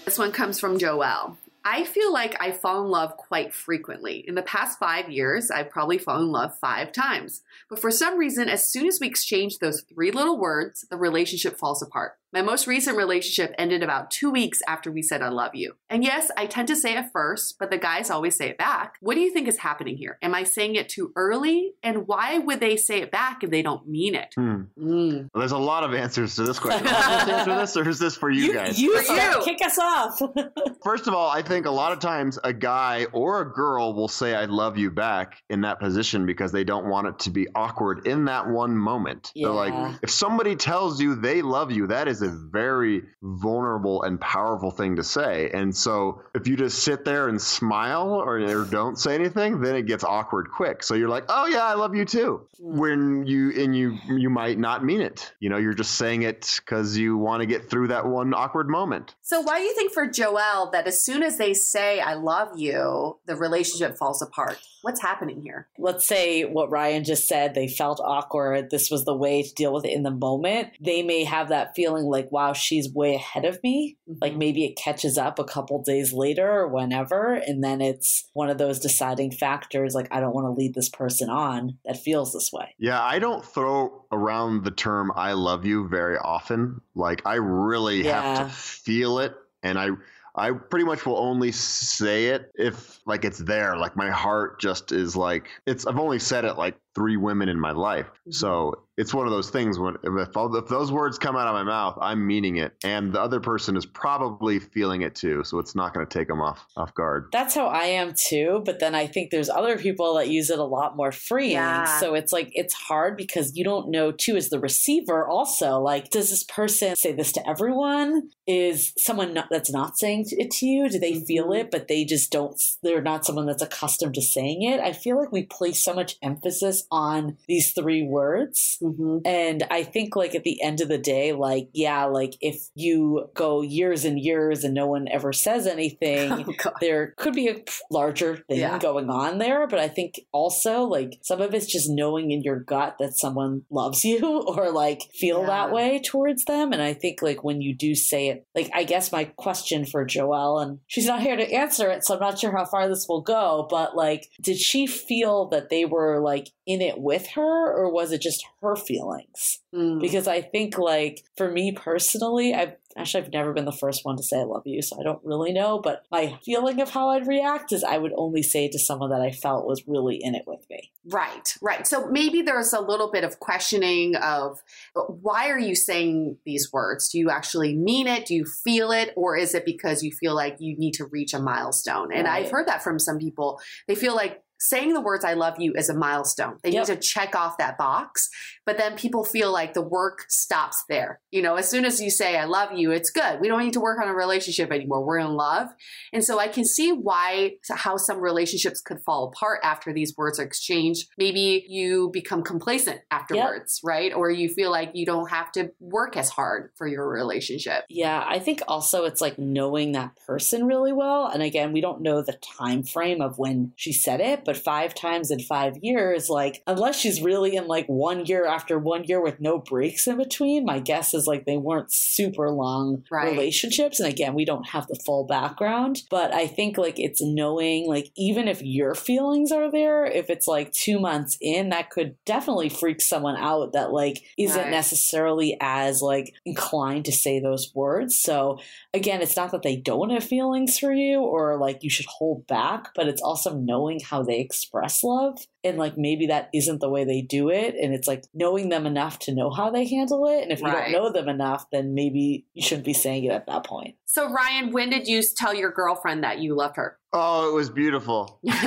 This one comes from Joelle. I feel like I fall in love quite frequently. In the past five years, I've probably fallen in love five times. But for some reason, as soon as we exchange those three little words, the relationship falls apart. My most recent relationship ended about two weeks after we said I love you. And yes, I tend to say it first, but the guys always say it back. What do you think is happening here? Am I saying it too early? And why would they say it back if they don't mean it? Hmm. Mm. Well, there's a lot of answers to this question. Am I supposed to answer this or is this for you, guys? you For you. kick us off. (laughs) First of all, I think a lot of times a guy or a girl will say I love you back in that position because they don't want it to be awkward in that one moment. So Yeah. like if somebody tells you they love you, that is a very vulnerable and powerful thing to say. And so if you just sit there and smile or, or don't say anything, then it gets awkward quick. So you're like, "Oh yeah, I love you too." When you and you you might not mean it. You know, you're just saying it cuz you want to get through that one awkward moment. So, why do you think for Joelle that as soon as they say "I love you," the relationship falls apart? What's happening here? Let's say what Ryan just said, they felt awkward. This was the way to deal with it in the moment. They may have that feeling like, wow, she's way ahead of me. Mm-hmm. Like maybe it catches up a couple days later or whenever. And then it's one of those deciding factors like, I don't want to lead this person on that feels this way. Yeah, I don't throw around the term I love you very often. Like I really Yeah. have to feel it and I I pretty much will only say it if like it's there. Like my heart just is like it's I've only said it like three women in my life. So it's one of those things when if, if those words come out of my mouth, I'm meaning it and the other person is probably feeling it too, so it's not going to take them off off guard. That's how I am too. But then I think there's other people that use it a lot more freeing. Yeah. So it's like, it's hard because you don't know too, as the receiver also, like, does this person say this to everyone? Is someone not, that's not saying it to you? Do they feel Mhm. it, but they just don't, they're not someone that's accustomed to saying it? I feel like we place so much emphasis on these three words. Mm-hmm. And I think, like, at the end of the day, like, yeah, like, if you go years and years and no one ever says anything, (laughs) Oh, there could be a larger thing Yeah. going on there. But I think also, like, some of it's just knowing in your gut that someone loves you (laughs) or, like, feel Yeah. that way towards them. And I think, like, when you do say it, like, I guess my question for Joelle, and she's not here to answer it, so I'm not sure how far this will go, but, like, did she feel that they were, like, in it with her, or was it just her feelings? Mm. because I think like for me personally, I've actually I've never been the first one to say I love you, so I don't really know. But my feeling of how I'd react is I would only say it to someone that I felt was really in it with me. Right, right. So maybe there's a little bit of questioning of uh, why are you saying these words? Do you actually mean it? Do you feel it? Or is it because you feel like you need to reach a milestone? And Right. I've heard that from some people. They feel like saying the words I love you is a milestone. They Yep. need to check off that box. But then people feel like the work stops there. You know, as soon as you say I love you, it's good. We don't need to work on a relationship anymore. We're in love. And so I can see why how some relationships could fall apart after these words are exchanged. Maybe you become complacent afterwards, right? Or you feel like you don't have to work as hard for your relationship. Yeah, I think also it's like knowing that person really well. And again, we don't know the time frame of when she said it, but five times in five years, like unless she's really in like one year after one year with no breaks in between, my guess is like they weren't super long Right. relationships. And again, we don't have the full background, but I think like it's knowing like even if your feelings are there, if it's like two months in, that could definitely freak someone out that like isn't Right. necessarily as like inclined to say those words. So again, it's not that they don't have feelings for you or like you should hold back, but it's also knowing how they express love. And like maybe that isn't the way they do it. And it's like knowing them enough to know how they handle it. And if you don't know them enough, then maybe you shouldn't be saying it at that point. So Ryan, when did you tell your girlfriend that you loved her? Oh, it was beautiful. (laughs) (laughs)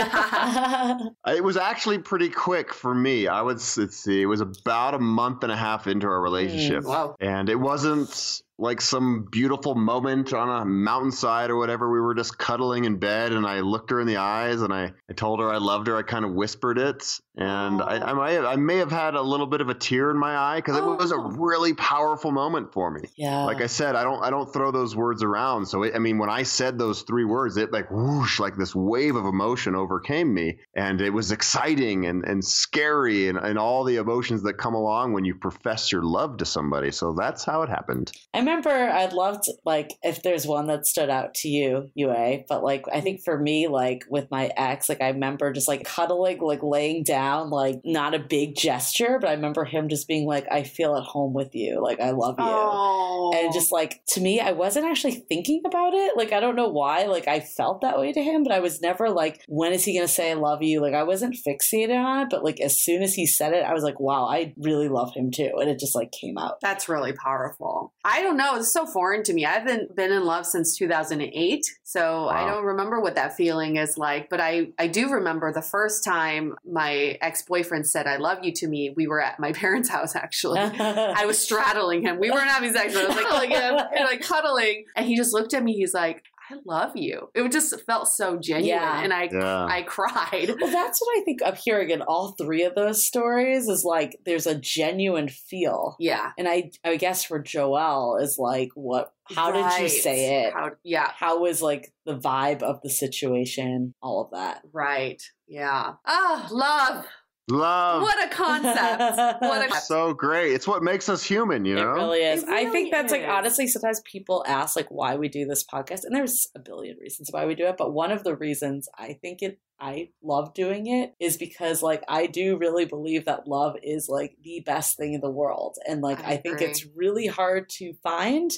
Uh, it was actually pretty quick for me. I would let's see. It was about a month and a half into our mm. relationship, Wow. and it wasn't like some beautiful moment on a mountainside or whatever. We were just cuddling in bed, and I looked her in the eyes, and I, I told her I loved her. I kind of whispered it, and I, I, might have, I may have had a little bit of a tear in my eye because it was a Oh. really powerful moment for me. Yeah. Like I said, I don't I don't throw those words around. So it, I mean, when I said those three words, it like whoosh, like this wave of emotion overcame me, and it was exciting and and scary and, and all the emotions that come along when you profess your love to somebody. So that's how it happened. I remember I'd loved like if there's one that stood out to you, Yue, but like I think for me, like with my ex, like I remember just like cuddling, like laying down, like not a big gesture, but I remember him just being like, I feel at home with you. Like I love you. Oh. And just like to me, I wasn't actually thinking about it. Like I don't know why. Like I felt that way to him, but I was never like, when is he gonna say I love you? Like I wasn't fixated on it, but like as soon as he said it, I was like, wow, I really love him too. And it just like came out. That's really powerful. I don't know. It's so foreign to me. I haven't been in love since 2008. So I don't remember what that feeling is like. But I, I do remember the first time my ex boyfriend said, I love you to me. We were at my (laughs) parents' house, actually. I was (laughs) straddling him. We weren't having sex, but I was like him like cuddling. And he just looked at me. He's like, I love you. It just felt so genuine. Yeah. And I, Yeah. I cried. Well, that's what I think I'm hearing in all three of those stories is like there's a genuine feel. Yeah. And I I guess for Joelle is like what how did you say it? How, yeah. How was like the vibe of the situation, all of that. Right. Yeah. Oh, love. Love. What a concept. What a (laughs) so great. It's what makes us human, you know? It know? really is. It I think that's like honestly sometimes people ask like why we do this podcast and there's a billion reasons why we do it, but one of the reasons I think it I love doing it is because like I do really believe that love is like the best thing in the world and like I I, think it's really hard to find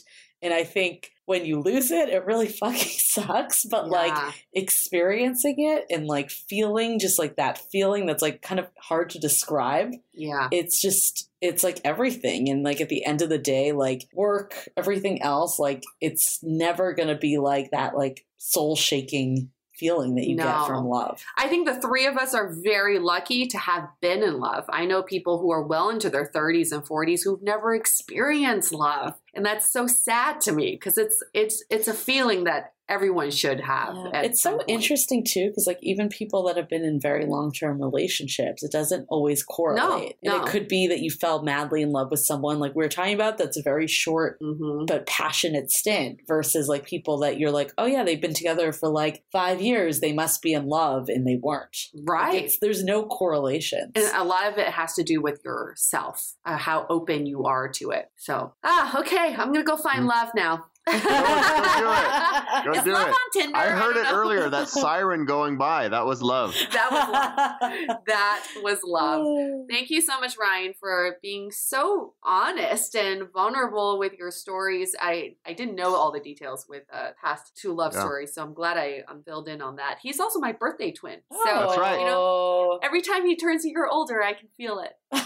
and I think when you lose it it really (laughs) fucking sucks, but like experiencing it and like feeling just like that feeling that's like kind of hard to describe yeah. it's just it's like everything and like at the end of the day like work everything else like it's never gonna be like that like soul shaking feeling that you No. get from love I think the three of us are very lucky to have been in love. I know people who are well into their 30s and 40s who've never experienced love. And that's so sad to me because it's it's it's a feeling that everyone should have. Yeah, it's so point. interesting too because like even people that have been in very long-term relationships it doesn't always correlate No, and no. it could be that you fell madly in love with someone like we were talking about that's a very short Mhm. but passionate stint versus like people that you're like oh yeah they've been together for like five years they must be in love and they weren't Right. it's- there's no correlation And a lot of it has to do with yourself, uh, how open you are to it. So, ah, okay, I'm gonna go find mm. love now. Go do it. Go Is do love it. on Tinder? I heard don't it know. earlier, that (laughs) siren going by. That was love. (laughs) that was love. (laughs) that was love. Thank you so much, Ryan, for being so honest and vulnerable with your stories. I, I didn't know all the details with uh, past two love Yeah. stories, so I'm glad I um, filled in on that. He's also my birthday twin. So That's right. you know, every time he turns a year older, I can feel it. You're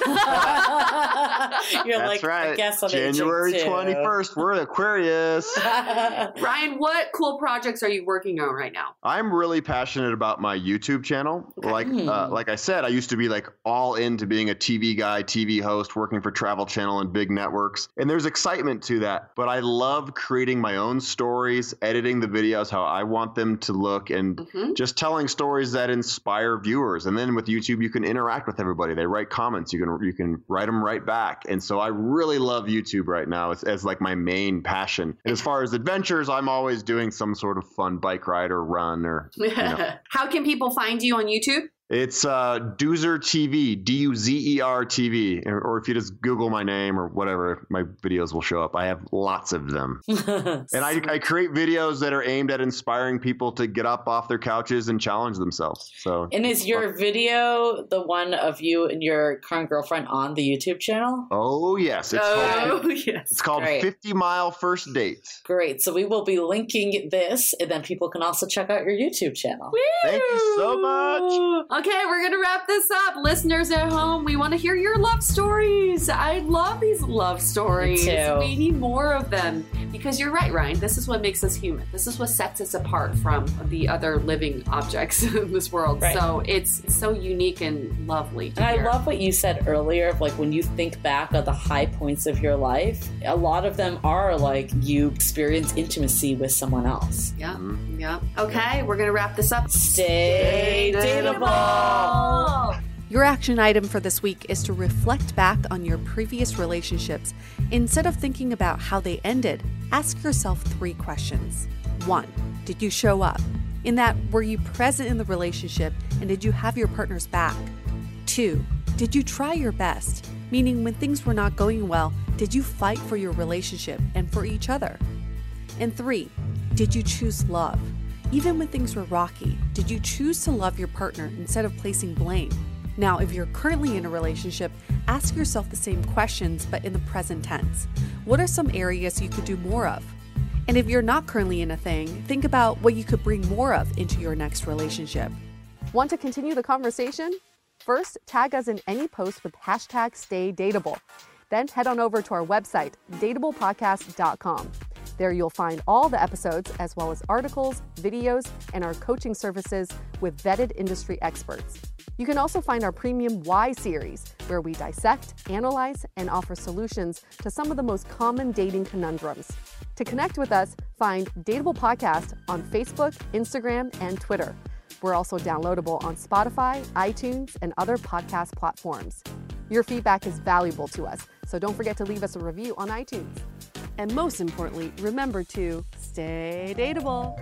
That's like, right. I guess I'm January 21st, we're at Aquarius. (laughs) Ryan, what cool projects are you working on right now? I'm really passionate about my YouTube channel. Okay. Like Hmm. uh, like I said, I used to be like all into being a TV guy, TV host, working for Travel Channel and big networks. And there's excitement to that. But I love creating my own stories, editing the videos how I want them to look and hmm just telling stories that inspire viewers. And then with YouTube, you can interact with everybody. They write comments. You can you can write them right back. And so I really love YouTube right now It's as like my main passion. And as far as adventures, I'm always doing some sort of fun bike ride or run or know. (laughs) How can people find you on YouTube? It's uh, Duzer TV, D U Z E R TV, or, or if you just Google my name or whatever, my videos will show up. I have lots of them. (laughs) And I, I create videos that are aimed at inspiring people to get up off their couches and challenge themselves. So, and is your video the one of you and your current girlfriend on the YouTube channel? oh yes, it's called, oh, (laughs) yes. it's called Great. 50 Mile First Date. Great. So we will be linking this, and then people can also check out your YouTube channel. Thank you so much. Okay, we're gonna wrap this up. Listeners at home, we want to hear your love stories. I love these love stories. Me too. We need more of them because you're right, Ryan. This is what makes us human. This is what sets us apart from the other living objects (laughs) in this world. Right. So it's so unique and lovely. To And I love what you said earlier of like when you think back of the high points of your life, a lot of them are like you experience intimacy with someone else. Yeah, mm-hmm. yeah. Okay, we're gonna wrap this up. Stay Stay dateable. Your action item for this week is to reflect back on your previous relationships. Instead of thinking about how they ended, ask yourself three questions. One, did you show up? In that, were you present in the relationship and did you have your partner's back? Two, did you try your best? Meaning, when things were not going well, did you fight for your relationship and for each other? And three, did you choose love? Even when things were rocky, did you choose to love your partner instead of placing blame? Now, if you're currently in a relationship, ask yourself the same questions but in the present tense. What are some areas you could do more of? And if you're not currently in a thing, think about what you could bring more of into your next relationship. Want to continue the conversation? First, tag us in any post with hashtag StayDateable. Then head on over to our website, dateablepodcast.com. There you'll find all the episodes, as well as articles, videos, and our coaching services with vetted industry experts. You can also find our premium Why series, where we dissect, analyze, and offer solutions to some of the most common dating conundrums. To connect with us, find Dateable Podcast on Facebook, Instagram, and Twitter. We're also downloadable on Spotify, iTunes, and other podcast platforms. Your feedback is valuable to us, so don't forget to leave us a review on iTunes. And most importantly, remember to stay dateable.